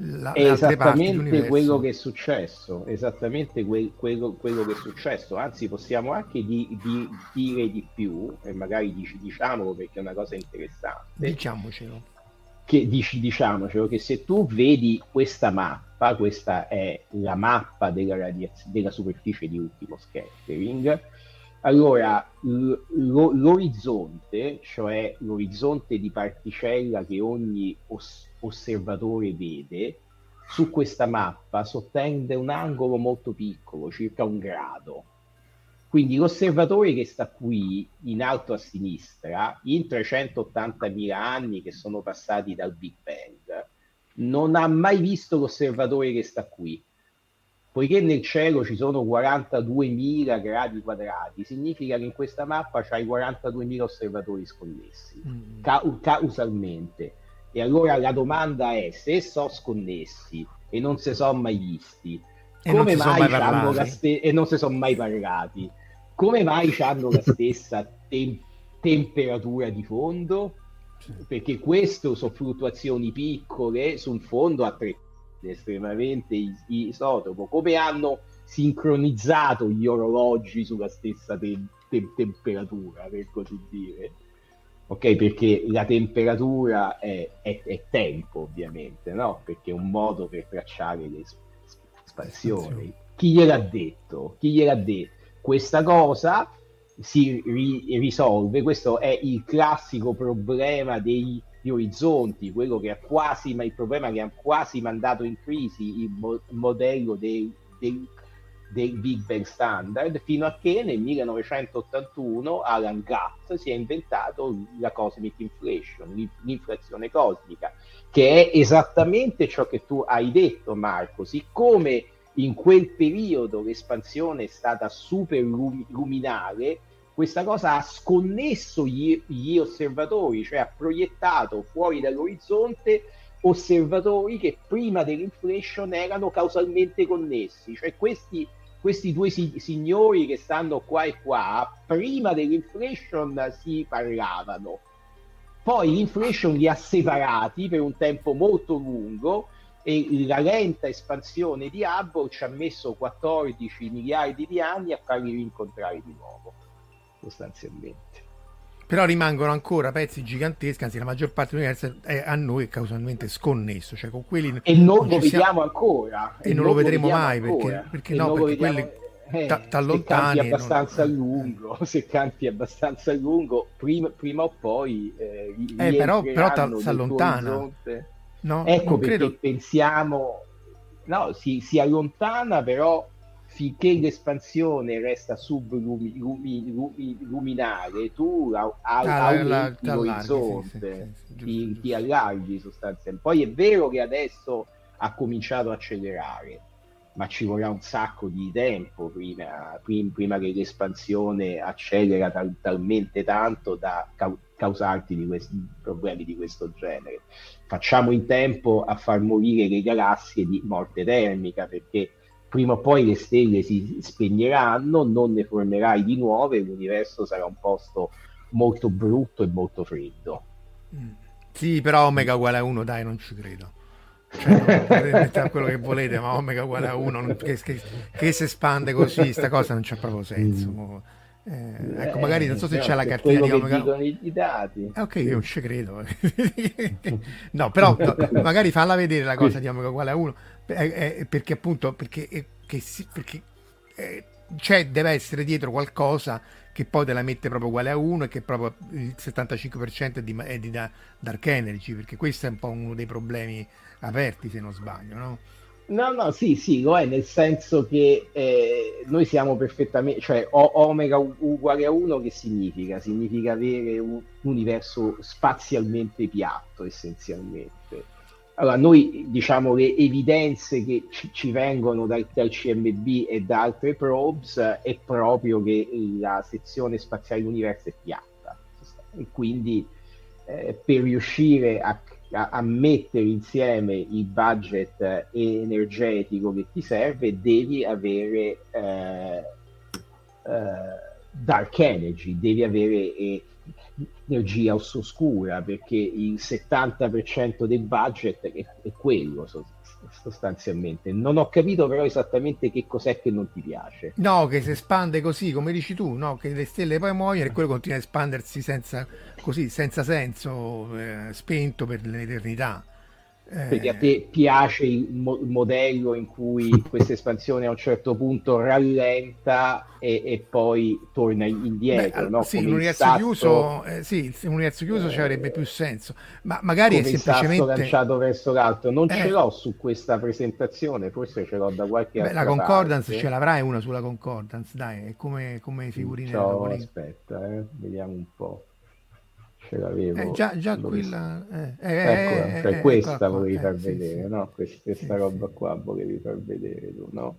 la, è esattamente quello che è successo, esattamente quel, quello, quello, che è successo, anzi possiamo anche di, di, dire di più, e magari diciamolo perché è una cosa interessante. Diciamocelo che dici, diciamocelo, che se tu vedi questa mappa, questa è la mappa della, radiaz- della superficie di ultimo scattering, allora l- lo- l'orizzonte, cioè l'orizzonte di particella che ogni os- osservatore vede, su questa mappa sottende un angolo molto piccolo, circa un grado quindi l'osservatore che sta qui in alto a sinistra, in 380.000 anni che sono passati dal Big Bang, non ha mai visto l'osservatore che sta qui. poiché nel cielo ci sono 42.000 gradi quadrati, significa che in questa mappa c'hai 42.000 osservatori sconnessi, mm. ca- causalmente. E allora la domanda è, se sono sconnessi e non si sono mai visti, e come mai, hanno la ste- e non si sono mai parlati, come mai hanno la stessa te- temperatura di fondo? Perché queste sono fluttuazioni piccole su un fondo a tre estremamente isotopo, come hanno sincronizzato gli orologi sulla stessa te- te- temperatura, per così dire. Ok, perché la temperatura è, è, è, tempo, ovviamente, no? Perché è un modo per tracciare le espansioni. Chi gliel'ha detto? Chi gliel'ha detto? Questa cosa si ri- risolve, questo è il classico problema dei gli orizzonti, quello che ha quasi, ma il problema che ha quasi mandato in crisi il mo- modello del, del, del, Big Bang Standard, fino a che nel 1981 Alan Guth si è inventato la cosmic inflation, l'inflazione cosmica, che è esattamente ciò che tu hai detto Marco, siccome in quel periodo l'espansione è stata super luminare, questa cosa ha sconnesso gli, gli osservatori, cioè ha proiettato fuori dall'orizzonte osservatori che prima dell'inflation erano causalmente connessi, cioè questi, questi due si- signori che stanno qua e qua, prima dell'inflation si parlavano, poi l'inflation li ha separati per un tempo molto lungo e la lenta espansione di Hubble ci ha messo 14 miliardi di anni a farli rincontrare di nuovo sostanzialmente. Però rimangono ancora pezzi giganteschi, anzi la maggior parte dell'universo è a noi causalmente sconnesso, cioè con quelli e non, non lo vediamo siamo... ancora. E, e non, non, lo vedremo mai perché, perché no, perché quelli eh, t'allontani se campi abbastanza non... lungo se campi abbastanza lungo prima, prima o poi eh, eh però, però si allontana. no, ecco perché credo... pensiamo no, si, si allontana però finché l'espansione resta subluminare, tu a, a, ah, aumenti l'orizzonte, sì, sì, sì, ti, ti allarghi sostanzialmente. Poi è vero che adesso ha cominciato a accelerare, ma ci vorrà un sacco di tempo prima, prima, prima che l'espansione accelera tal, talmente tanto da causarti di questi problemi di questo genere. Facciamo in tempo a far morire le galassie di morte termica perché prima o poi le stelle si spegneranno, non ne formerai di nuove, l'universo sarà un posto molto brutto e molto freddo. Mm. Sì, però omega uguale a 1, dai, non ci credo. Cioè, potete mettere quello che volete, ma omega uguale a 1 che, che, che, si espande così, sta cosa non c'ha proprio senso. Mm. Eh, ecco, magari non so se eh, c'è la cartina di Omega. I dati. Eh, ok, io non ci credo. no, però no, magari falla vedere la cosa di Omega uguale a 1 eh, perché appunto perché, eh, si, perché eh, c'è, deve essere dietro qualcosa che poi te la mette proprio uguale a 1 e che proprio il 75% è di, è di Dark Energy, perché questo è un po' uno dei problemi aperti se non sbaglio, no? No, no, sì, sì, lo è nel senso che eh, noi siamo perfettamente, cioè o, omega uguale a 1 che significa? Significa avere un universo spazialmente piatto essenzialmente. Allora, noi diciamo le evidenze che ci, ci vengono dal, dal, CMB e da altre probes è proprio che la sezione spaziale dell'universo è piatta. E quindi eh, per riuscire a a, a, mettere insieme il budget energetico che ti serve, devi avere eh, eh, dark energy, devi avere eh, energia oscura perché il 70% del budget è, è quello sostanzialmente. Non ho capito però esattamente che cos'è che non ti piace. No, che si espande così, come dici tu, no? che le stelle poi muoiono e quello continua a espandersi senza, così, senza senso, eh, spento per l'eternità. Perché a te piace il, mo- modello in cui questa espansione a un certo punto rallenta e, e poi torna indietro. Beh, no? Sì, l'universo sasso, chiuso, eh, sì, l'universo chiuso eh, ci avrebbe più senso, ma magari è semplicemente... lanciato verso l'alto. Non eh, ce l'ho su questa presentazione, forse ce l'ho da qualche beh, La Concordance parte. ce l'avrai una sulla Concordance, dai, è come, come figurine. Ciao, aspetta, eh, vediamo un po' ce l'avevo. Eh, già, già quella... Eh, eh, ecco, eh, cioè questa volevi far vedere, sì, no? Questa, questa sì, roba qua volevi far vedere tu, no?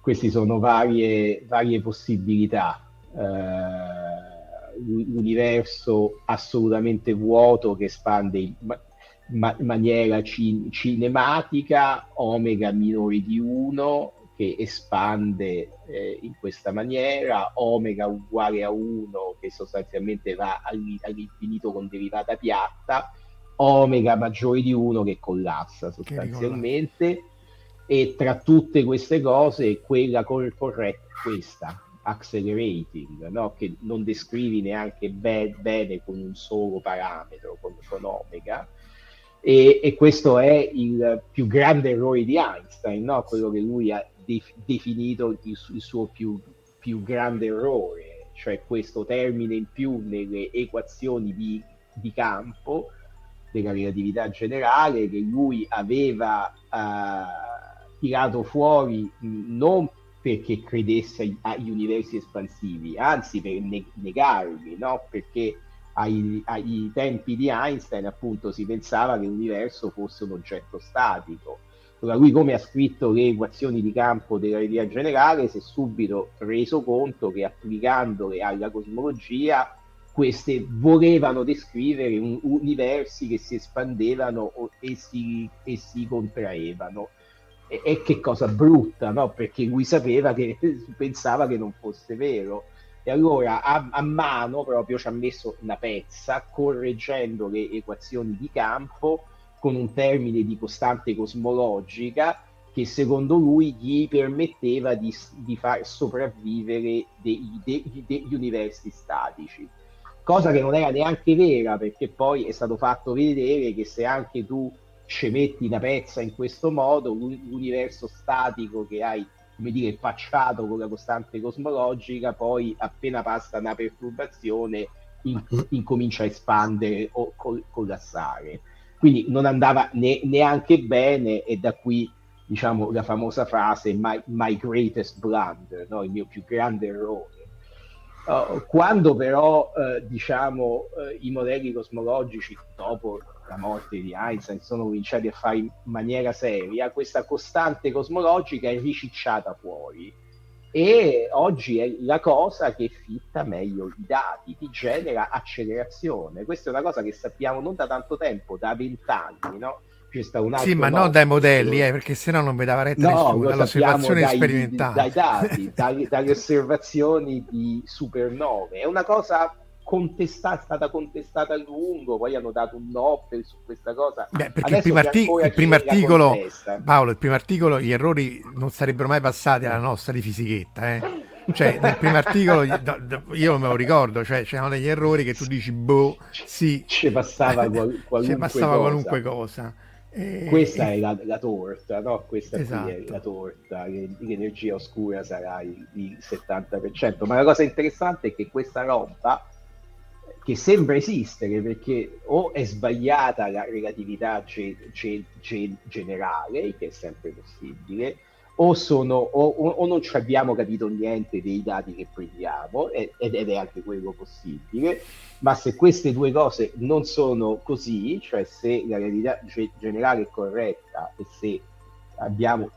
queste sono varie, varie possibilità. Eh, l'universo assolutamente vuoto che espande in ma- maniera cin- cinematica, omega minore di 1 che espande eh, in questa maniera, omega uguale a 1 che sostanzialmente va all'infinito con derivata piatta, omega maggiore di 1 che collassa sostanzialmente e tra tutte queste cose quella corretta è questa, accelerating, no? che non descrivi neanche be- bene con un solo parametro, con, con omega, e, e, questo è il più grande errore di Einstein, no? quello che lui ha def- definito il, il suo più, più, grande errore, cioè questo termine in più nelle equazioni di, di campo della relatività generale che lui aveva uh, tirato fuori non perché credesse agli universi espansivi, anzi per ne- negarli, no? perché ai, ai, tempi di Einstein appunto si pensava che l'universo fosse un oggetto statico. Allora lui come ha scritto le equazioni di campo della teoria generale si è subito reso conto che applicandole alla cosmologia queste volevano descrivere un, universi che si espandevano e si, e si contraevano. E, e, che cosa brutta, no? Perché lui sapeva che pensava che non fosse vero. E allora a, a, mano proprio ci ha messo una pezza correggendo le equazioni di campo con un termine di costante cosmologica che secondo lui gli permetteva di, di far sopravvivere dei, dei, degli universi statici. Cosa che non era neanche vera perché poi è stato fatto vedere che se anche tu ci metti una pezza in questo modo, l'universo statico che hai come dire, facciato con la costante cosmologica, poi appena passa una perturbazione in, incomincia a espandere o col, collassare. Quindi non andava ne, neanche bene e da qui diciamo la famosa frase my, my greatest blunder, no? il mio più grande errore. Uh, quando però uh, diciamo uh, i modelli cosmologici dopo la morte di Einstein sono cominciati a fare in maniera seria, questa costante cosmologica è ricicciata fuori e oggi è la cosa che fitta meglio i dati, ti genera accelerazione. Questa è una cosa che sappiamo non da tanto tempo, da vent'anni, no? sì, ma non dai modelli, eh, perché sennò non mi dava retta no, nessuno, dall'osservazione dai, sperimentale. Dai dati, dai, dalle osservazioni di supernove. È una cosa contestata, stata contestata a lungo, poi hanno dato un no per, su questa cosa. Beh, perché il primo, artic- il primo articolo, Paolo, il primo articolo, gli errori non sarebbero mai passati alla nostra di fisichetta, eh? Cioè, nel primo articolo io me lo ricordo, cioè c'erano degli errori che tu dici, boh, sì. Ci passava, qual- qualunque, passava cosa. qualunque cosa. E... Questa è la, la, torta, no? Questa esatto. è la torta, l'energia oscura sarà il, il 70%, ma la cosa interessante è che questa roba che sembra esistere perché o è sbagliata la relatività ge- ge- ge- generale, che è sempre possibile, o, sono, o, o, non ci abbiamo capito niente dei dati che prendiamo, ed, ed è anche quello possibile, ma se queste due cose non sono così, cioè se la relatività generale è corretta e se abbiamo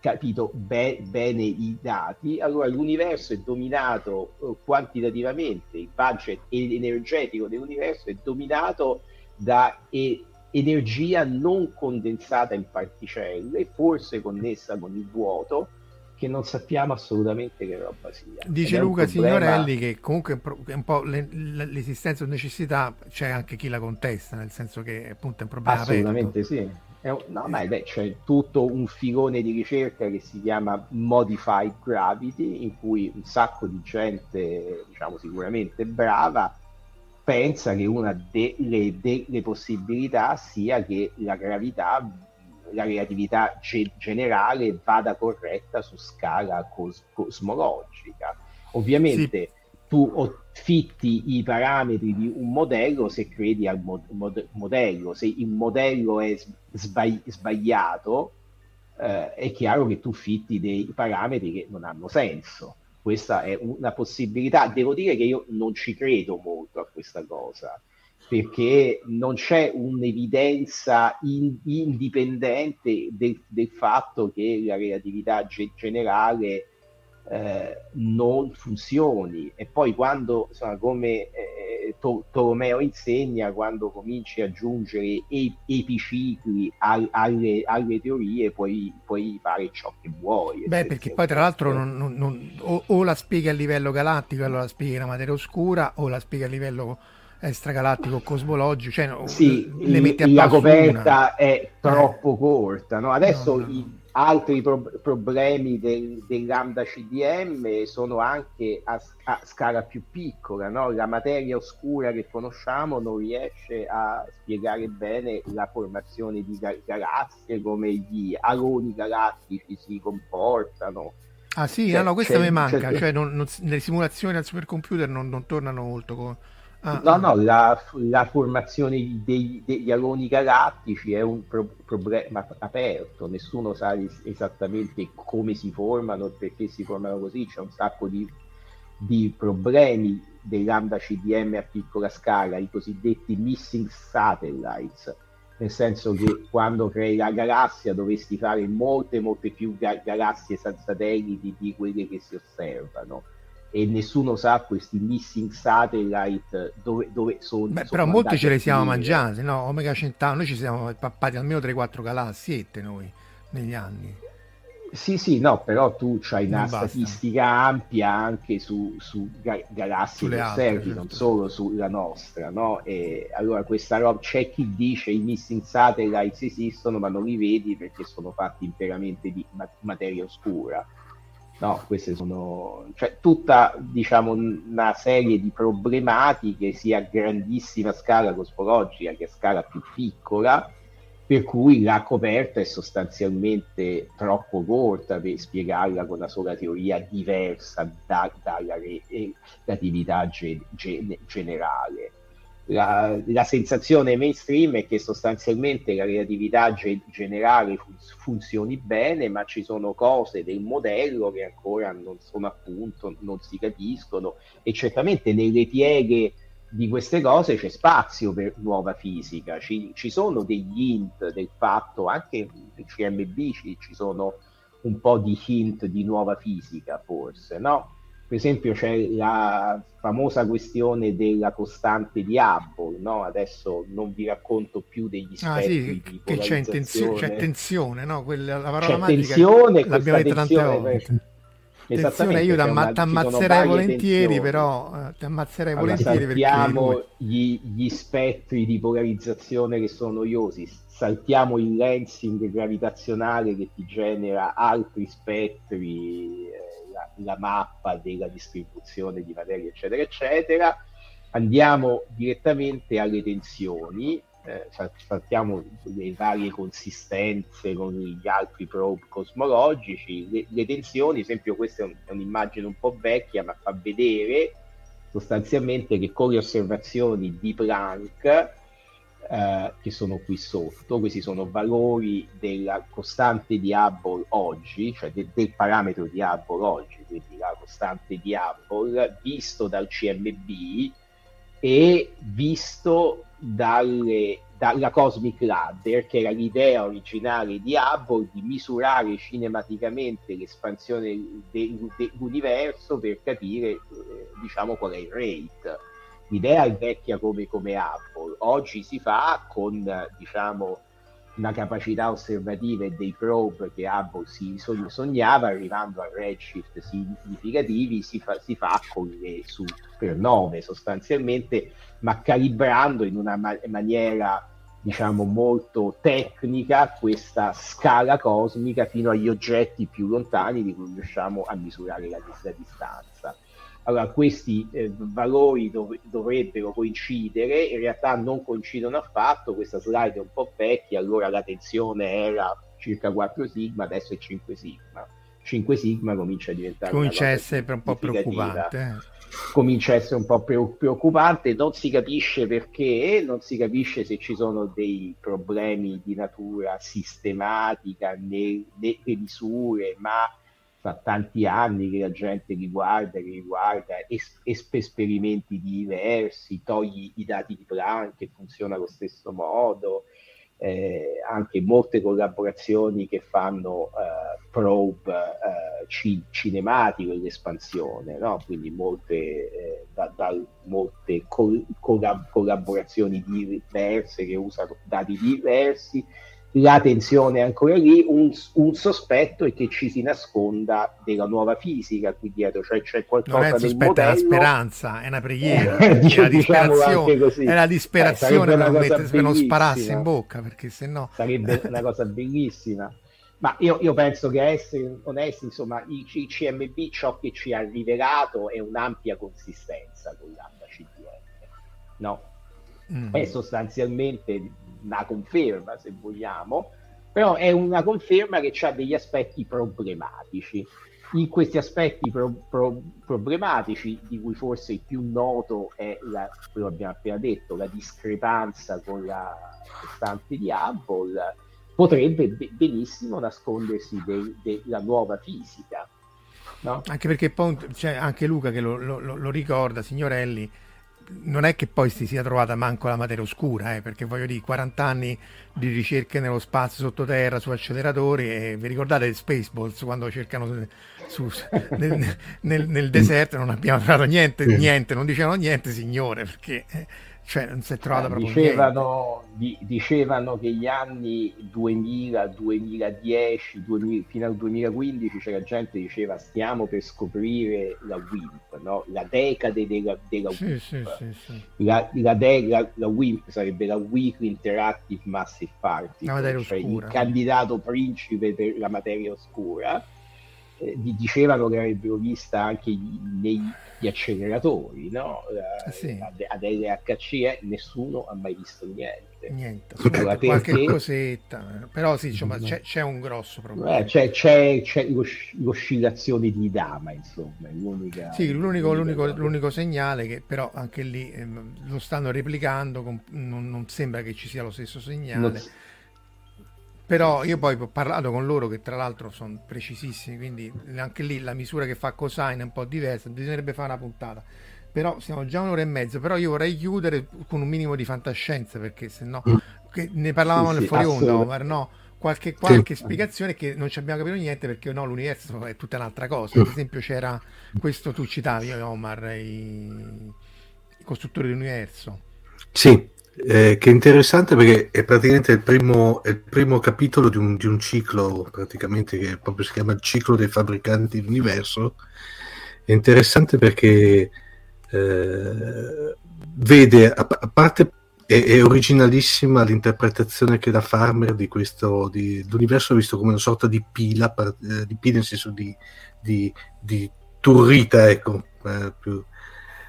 capito be- bene i dati, allora l'universo è dominato uh, quantitativamente, il budget energetico dell'universo è dominato da e- energia non condensata in particelle, forse connessa con il vuoto, che non sappiamo assolutamente che roba sia. Dice Luca problema... Signorelli che comunque è un po' l'esistenza di necessità, c'è anche chi la contesta, nel senso che appunto è un problema Assolutamente aperto. sì un, no, ma beh, c'è tutto un filone di ricerca che si chiama Modified Gravity, in cui un sacco di gente, diciamo sicuramente brava, pensa che una delle, delle possibilità sia che la gravità, la relatività ge- generale vada corretta su scala cos- cosmologica. Ovviamente sì tu fitti i parametri di un modello se credi al mod- mod- modello, se il modello è sbagli- sbagliato eh, è chiaro che tu fitti dei parametri che non hanno senso. Questa è una possibilità. Devo dire che io non ci credo molto a questa cosa. perché non c'è un'evidenza in, indipendente del, del, fatto che la relatività ge- generale eh, non funzioni e poi quando insomma, come eh, to- Tolomeo insegna quando cominci ad aggiungere e- epicicli al- alle-, alle, teorie puoi, puoi, fare ciò che vuoi beh perché poi tra l'altro non, non, non, o, o, la spieghi a livello galattico allora la spieghi la materia oscura o la spieghi a livello extragalattico cosmologico cioè sì, le metti a la coperta una. è troppo eh. corta no? adesso no, no, i, altri pro- problemi del, del, lambda CDM sono anche a, a scala più piccola no? la materia oscura che conosciamo non riesce a spiegare bene la formazione di ga- galassie come gli aloni galattici si comportano Ah sì, cioè, no, no, questa mi manca, cioè non, non, le simulazioni al supercomputer non, non tornano molto con Ah, no, no, la, la formazione dei, degli aloni galattici è un pro- problema aperto, nessuno sa esattamente come si formano e perché si formano così, c'è un sacco di, di problemi dei lambda CDM a piccola scala, i cosiddetti missing satellites, nel senso che quando crei la galassia dovresti fare molte, molte più ga- galassie satelliti di quelle che si osservano e nessuno sa questi missing satellite dove, dove sono. Beh, però molti ce li siamo mangiati, no? Omega Centauro, noi ci siamo pappati almeno 3-4 galassiette noi negli anni. Sì, sì, no, però tu hai una basta. statistica ampia anche su, su ga- galassie che osservi, certo. non solo sulla nostra, no? E allora questa roba, c'è chi dice i missing satellites esistono, ma non li vedi perché sono fatti interamente di ma- materia oscura No, queste sono cioè, tutta diciamo, una serie di problematiche sia a grandissima scala cosmologica che a scala più piccola, per cui la coperta è sostanzialmente troppo corta per spiegarla con una sola teoria diversa da, dalla relatività ge- ge- generale la, la, sensazione mainstream è che sostanzialmente la relatività ge- generale fun- funzioni bene, ma ci sono cose del modello che ancora non sono appunto, non si capiscono e certamente nelle pieghe di queste cose c'è spazio per nuova fisica, ci, ci sono degli hint del fatto, anche nel CMB ci, ci sono un po' di hint di nuova fisica forse, no? Per esempio c'è la famosa questione della costante di Hubble, no? adesso non vi racconto più degli aspetti ah, sì, che c'è, intenzio- c'è tensione, no? Quella, la parola c'è tensione, l'abbiamo detto tante volte. Tensione, io ti amma- ammazzerei volentieri, tensioni. però eh, ti ammazzerei allora, volentieri saltiamo gli, gli spettri di polarizzazione che sono noiosi, saltiamo il lensing gravitazionale che ti genera altri spettri eh, la, la mappa della distribuzione di materia, eccetera, eccetera. Andiamo direttamente alle tensioni, eh, saltiamo le varie consistenze con gli altri probe cosmologici, le, le tensioni, esempio questa è, un, è un'immagine un po' vecchia, ma fa vedere sostanzialmente che con le osservazioni di Planck eh, che sono qui sotto, questi sono valori della costante di Hubble oggi, cioè de- del parametro di Hubble oggi, quindi la costante di Hubble visto dal CMB e visto dalle, dalla Cosmic Ladder, che era l'idea originale di Hubble di misurare cinematicamente l'espansione de- dell'universo per capire eh, diciamo qual è il rate l'idea è vecchia come, come Apple, oggi si fa con diciamo una capacità osservativa e dei probe che Hubble si sognava, arrivando a redshift significativi, si fa, si fa con le supernove sostanzialmente, ma calibrando in una ma- maniera diciamo molto tecnica questa scala cosmica fino agli oggetti più lontani di cui riusciamo a misurare la, la distanza. Allora, questi eh, valori dov- dovrebbero coincidere, in realtà non coincidono affatto, questa slide è un po' vecchia, allora la tensione era circa 4 sigma, adesso è 5 sigma. 5 sigma comincia a diventare comincia a essere un po' preoccupante eh. comincia a essere un po' preoccupante non si capisce perché non si capisce se ci sono dei problemi di natura sistematica nelle misure ma fa tanti anni che la gente li guarda, li riguarda, es- esperimenti diversi, togli i dati di Planck che funziona allo stesso modo, eh, anche molte collaborazioni che fanno eh, probe eh, ci- cinematico l'espansione, no? quindi molte, eh, da, da, molte col- collab- collaborazioni diverse che usano dati diversi la tensione è ancora lì, un, un, sospetto è che ci si nasconda della nuova fisica qui dietro, cioè c'è qualcosa non è sospetto, modello... è la speranza, è una preghiera, eh, diciamo, è, la disperazione, è la disperazione eh, per, mettere, per non spararsi in bocca, perché se no... Sarebbe una cosa bellissima. Ma io, io, penso che essere onesti, insomma, il, il, CMB ciò che ci ha rivelato è un'ampia consistenza con l'AMBA CDM, no? Mm. È sostanzialmente una conferma, se vogliamo, però è una conferma che ha degli aspetti problematici. In questi aspetti pro, pro, problematici, di cui forse il più noto è la, quello che abbiamo appena detto, la discrepanza con la costante di Hubble, potrebbe benissimo nascondersi della nuova fisica. No? Anche perché poi c'è anche Luca che lo, lo, lo ricorda, signorelli, non è che poi si sia trovata manco la materia oscura, eh, perché voglio dire, 40 anni di ricerche nello spazio sottoterra su acceleratori e vi ricordate Spaceballs quando cercano su, nel, nel, nel, deserto non abbiamo trovato niente, niente, non dicevano niente signore, perché eh, cioè non si è trovata eh, proprio dicevano, di, dicevano che gli anni 2000, 2010, 2000, fino al 2015 c'era gente che diceva stiamo per scoprire la WIMP, no? la decade della, della sì, WIMP. Sì, sì, la, la, de, la, la, WIMP sarebbe la Weekly Interactive Massive Party, cioè il candidato principe per la materia oscura eh, dicevano che avrebbero vista anche negli acceleratori, no? Eh, sì. ad LHC eh, nessuno ha mai visto niente. Niente, allora, perché... qualche cosetta, però sì, insomma, c'è, c'è, un grosso problema. Eh, c'è, c'è, c'è l'oscillazione di Dama, insomma, l'unica, sì, l'unico, l'unico, l'unico, segnale che però anche lì eh, lo stanno replicando, con, non, non, sembra che ci sia lo stesso segnale. Non, però io poi ho parlato con loro che tra l'altro sono precisissimi, quindi anche lì la misura che fa cosine è un po' diversa, bisognerebbe fare una puntata. Però siamo già un'ora e mezzo, però io vorrei chiudere con un minimo di fantascienza perché se no, mm. ne parlavamo sì, nel sì, fuori onda, Omar, no? Qualche, qualche sì. spiegazione che non ci abbiamo capito niente perché no, l'universo è tutta un'altra cosa. Ad esempio c'era questo, tu citavi Omar, i, i costruttori dell'universo. Sì, eh, che è interessante perché è praticamente il primo, il primo capitolo di un, di un, ciclo, che proprio si chiama il ciclo dei fabbricanti dell'universo. È interessante perché eh, vede, a, a parte è, è, originalissima l'interpretazione che da Farmer di questo, di, l'universo visto come una sorta di pila, eh, di pila nel senso di, di, di turrita, ecco, eh, più,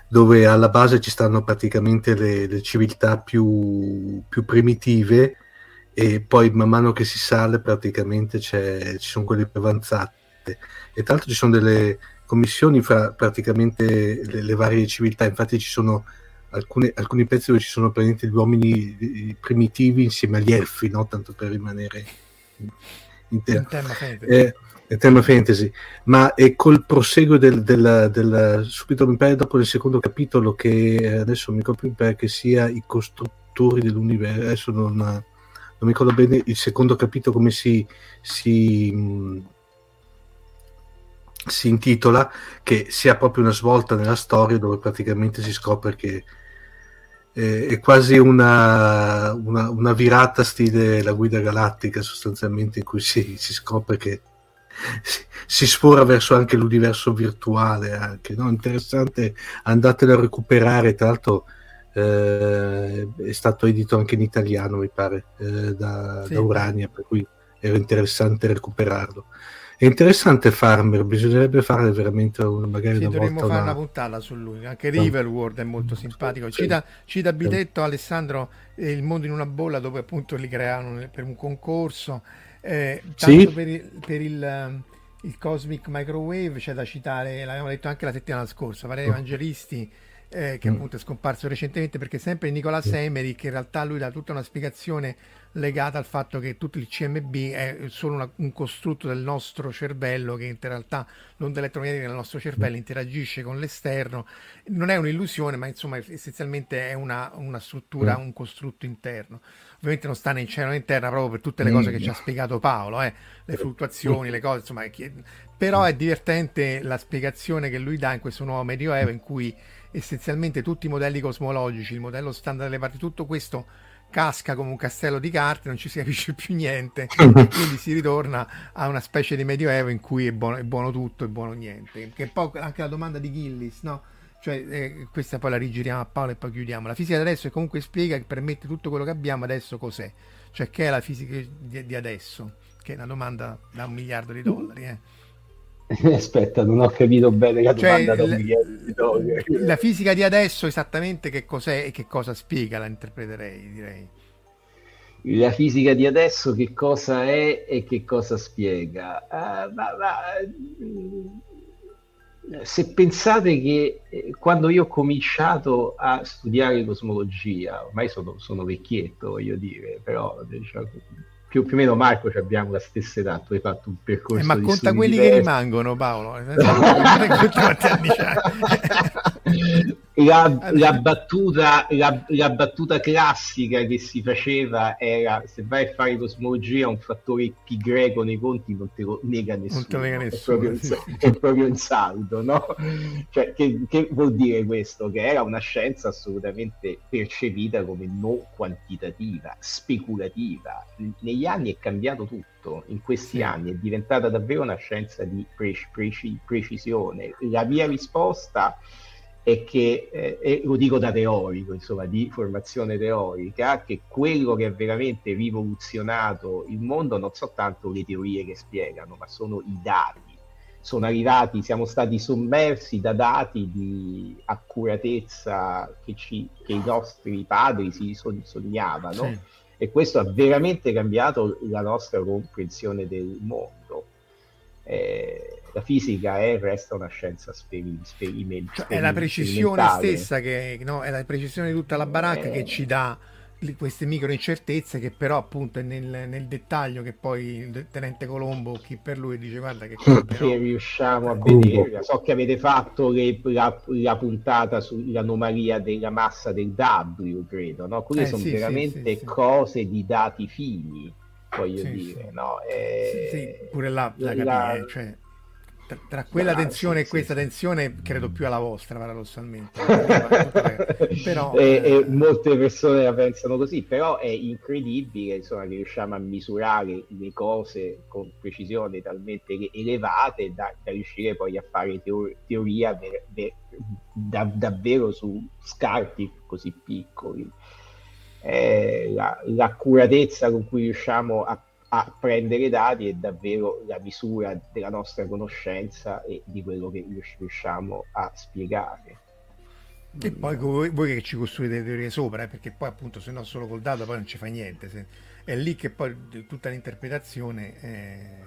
dove alla base ci stanno praticamente le, le civiltà più, più, primitive e poi man mano che si sale praticamente ci sono quelle più avanzate e tra l'altro ci sono delle commissioni fra praticamente le, le varie civiltà infatti ci sono alcune, alcuni pezzi dove ci sono praticamente gli uomini primitivi insieme agli elfi no? tanto per rimanere in, in tema. Eh, tema fantasy, ma è col proseguo del, del, del subito dopo il secondo capitolo che adesso mi ricordo più che sia i costruttori dell'universo, adesso non, non mi ricordo bene il secondo capitolo come si, si, mm, si intitola, che sia proprio una svolta nella storia dove praticamente si scopre che eh, è quasi una, una, una, virata stile la guida galattica sostanzialmente in cui si, si scopre che si sfora verso anche l'universo virtuale anche, no? interessante andatelo a recuperare. Tra l'altro eh, è stato edito anche in italiano mi pare eh, da, sì. da, Urania per cui era interessante recuperarlo. È interessante Farmer bisognerebbe fare veramente una, magari sì, una dovremmo fare una... una puntata su lui. Anche Riverworld è molto simpatico. Cita, cita Bitetto Alessandro eh, il mondo in una bolla dove appunto li creano per un concorso eh, tanto sì. per, il, per il, ehm, il, Cosmic Microwave c'è da citare, l'abbiamo detto anche la settimana scorsa, Valerio oh. Evangelisti eh, che mm. appunto è scomparso recentemente perché sempre Nicolas Emery che in realtà lui dà tutta una spiegazione legata al fatto che tutto il CMB è solo una, un costrutto del nostro cervello che in realtà l'onda elettromagnetica del nostro cervello interagisce con l'esterno non è un'illusione ma insomma essenzialmente è una, una struttura un costrutto interno ovviamente non sta né in cielo né in terra proprio per tutte le cose che ci ha spiegato Paolo eh? le fluttuazioni le cose insomma però è divertente la spiegazione che lui dà in questo nuovo medioevo in cui essenzialmente tutti i modelli cosmologici, il modello standard delle parti, tutto questo casca come un castello di carte, non ci si capisce più niente, quindi si ritorna a una specie di medioevo in cui è buono, è buono tutto e buono niente. Che poi anche la domanda di Gillis, no? Cioè, eh, questa poi la rigiriamo a Paolo e poi chiudiamo. La fisica di adesso comunque spiega che permette tutto quello che abbiamo adesso cos'è? Cioè, che è la fisica di, di adesso? Che è una domanda da un miliardo di dollari, eh. Aspetta, non ho capito bene la cioè, domanda la, la fisica di adesso esattamente che cos'è e che cosa spiega, la interpreterei, direi. La fisica di adesso che cosa è e che cosa spiega? Uh, ma, ma, se pensate che eh, quando io ho cominciato a studiare cosmologia, ormai sono, sono vecchietto, voglio dire, però diciamo, più, più, o meno Marco abbiamo la stessa età, tu hai fatto un percorso. Eh, ma conta quelli diversi. che rimangono, Paolo. la, la, battuta, la, la, battuta classica che si faceva era se vai a fare cosmologia un fattore pi greco nei conti non te lo nega nessuno, te nega nessuno è, proprio, sì. è, proprio, un saldo no? cioè, che, che, vuol dire questo? che era una scienza assolutamente percepita come non quantitativa speculativa negli anni è cambiato tutto in questi sì. anni è diventata davvero una scienza di pre- pre- precisione la mia risposta è che, eh, e lo dico da teorico, insomma, di formazione teorica, che quello che ha veramente rivoluzionato il mondo non sono tanto le teorie che spiegano, ma sono i dati. Sono arrivati, siamo stati sommersi da dati di accuratezza che, ci, che i nostri padri si sognavano sì. e questo ha veramente cambiato la nostra comprensione del mondo. Eh, la fisica è resta una scienza speri, sperimentativa. Cioè, è la precisione stessa che no? è la precisione di tutta la baracca eh... che ci dà queste micro incertezze che però appunto è nel, nel, dettaglio che poi il tenente Colombo chi per lui dice guarda che, però... che riusciamo a vedere so che avete fatto le, la, la, puntata sull'anomalia della massa del W credo no? quelle eh, sono sì, veramente sì, sì, cose di dati fini voglio dire no? Eh, pure là la, la capire, cioè tra, tra quella Bravo, tensione sì, e questa sì. tensione credo più alla vostra paradossalmente però e, eh... e molte persone la pensano così però è incredibile insomma che riusciamo a misurare le cose con precisione talmente elevate da, da riuscire poi a fare teo- teoria ver, ver, da, davvero su scarti così piccoli eh, la, l'accuratezza con cui riusciamo a a prendere dati è davvero la misura della nostra conoscenza e di quello che riusciamo a spiegare. E poi voi, voi, che ci costruite teorie sopra, eh, perché poi appunto se no solo col dato poi non ci fa niente, se, è lì che poi tutta l'interpretazione è,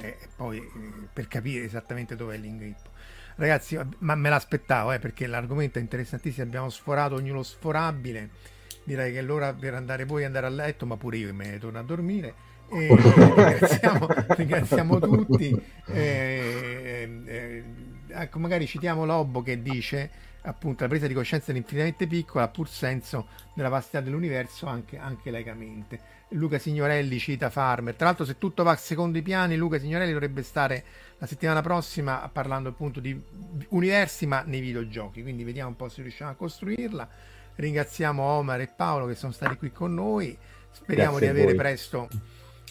è poi eh, per capire esattamente dove è l'ingrippo. Ragazzi, ma me l'aspettavo eh, perché l'argomento è interessantissimo, abbiamo sforato ognuno sforabile direi che è l'ora per andare voi andare a letto, ma pure io me ne torno a dormire. E ringraziamo, ringraziamo, tutti. Eh, eh, ecco, magari citiamo Lobo che dice appunto la presa di coscienza dell'infinitamente piccola ha pur senso nella vastità dell'universo anche, anche laicamente. Luca Signorelli cita Farmer. Tra l'altro, se tutto va secondo i piani, Luca Signorelli dovrebbe stare la settimana prossima parlando appunto di universi, ma nei videogiochi. Quindi vediamo un po' se riusciamo a costruirla. Ringraziamo Omar e Paolo che sono stati qui con noi. Speriamo Grazie di avere presto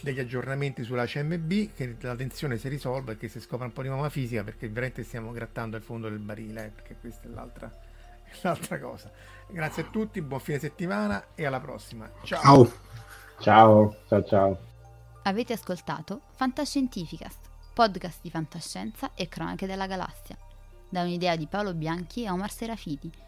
degli aggiornamenti sulla CMB, che la tensione si risolva e che si scopra un po' di nuova fisica, perché veramente stiamo grattando il fondo del barile, eh, perché questa è l'altra, l'altra cosa. Grazie a tutti, buon fine settimana e alla prossima. Ciao. Ciao, ciao, ciao. ciao. Avete ascoltato Fantascientificast, podcast di fantascienza e cronache della galassia, da un'idea di Paolo Bianchi e Omar Serafiti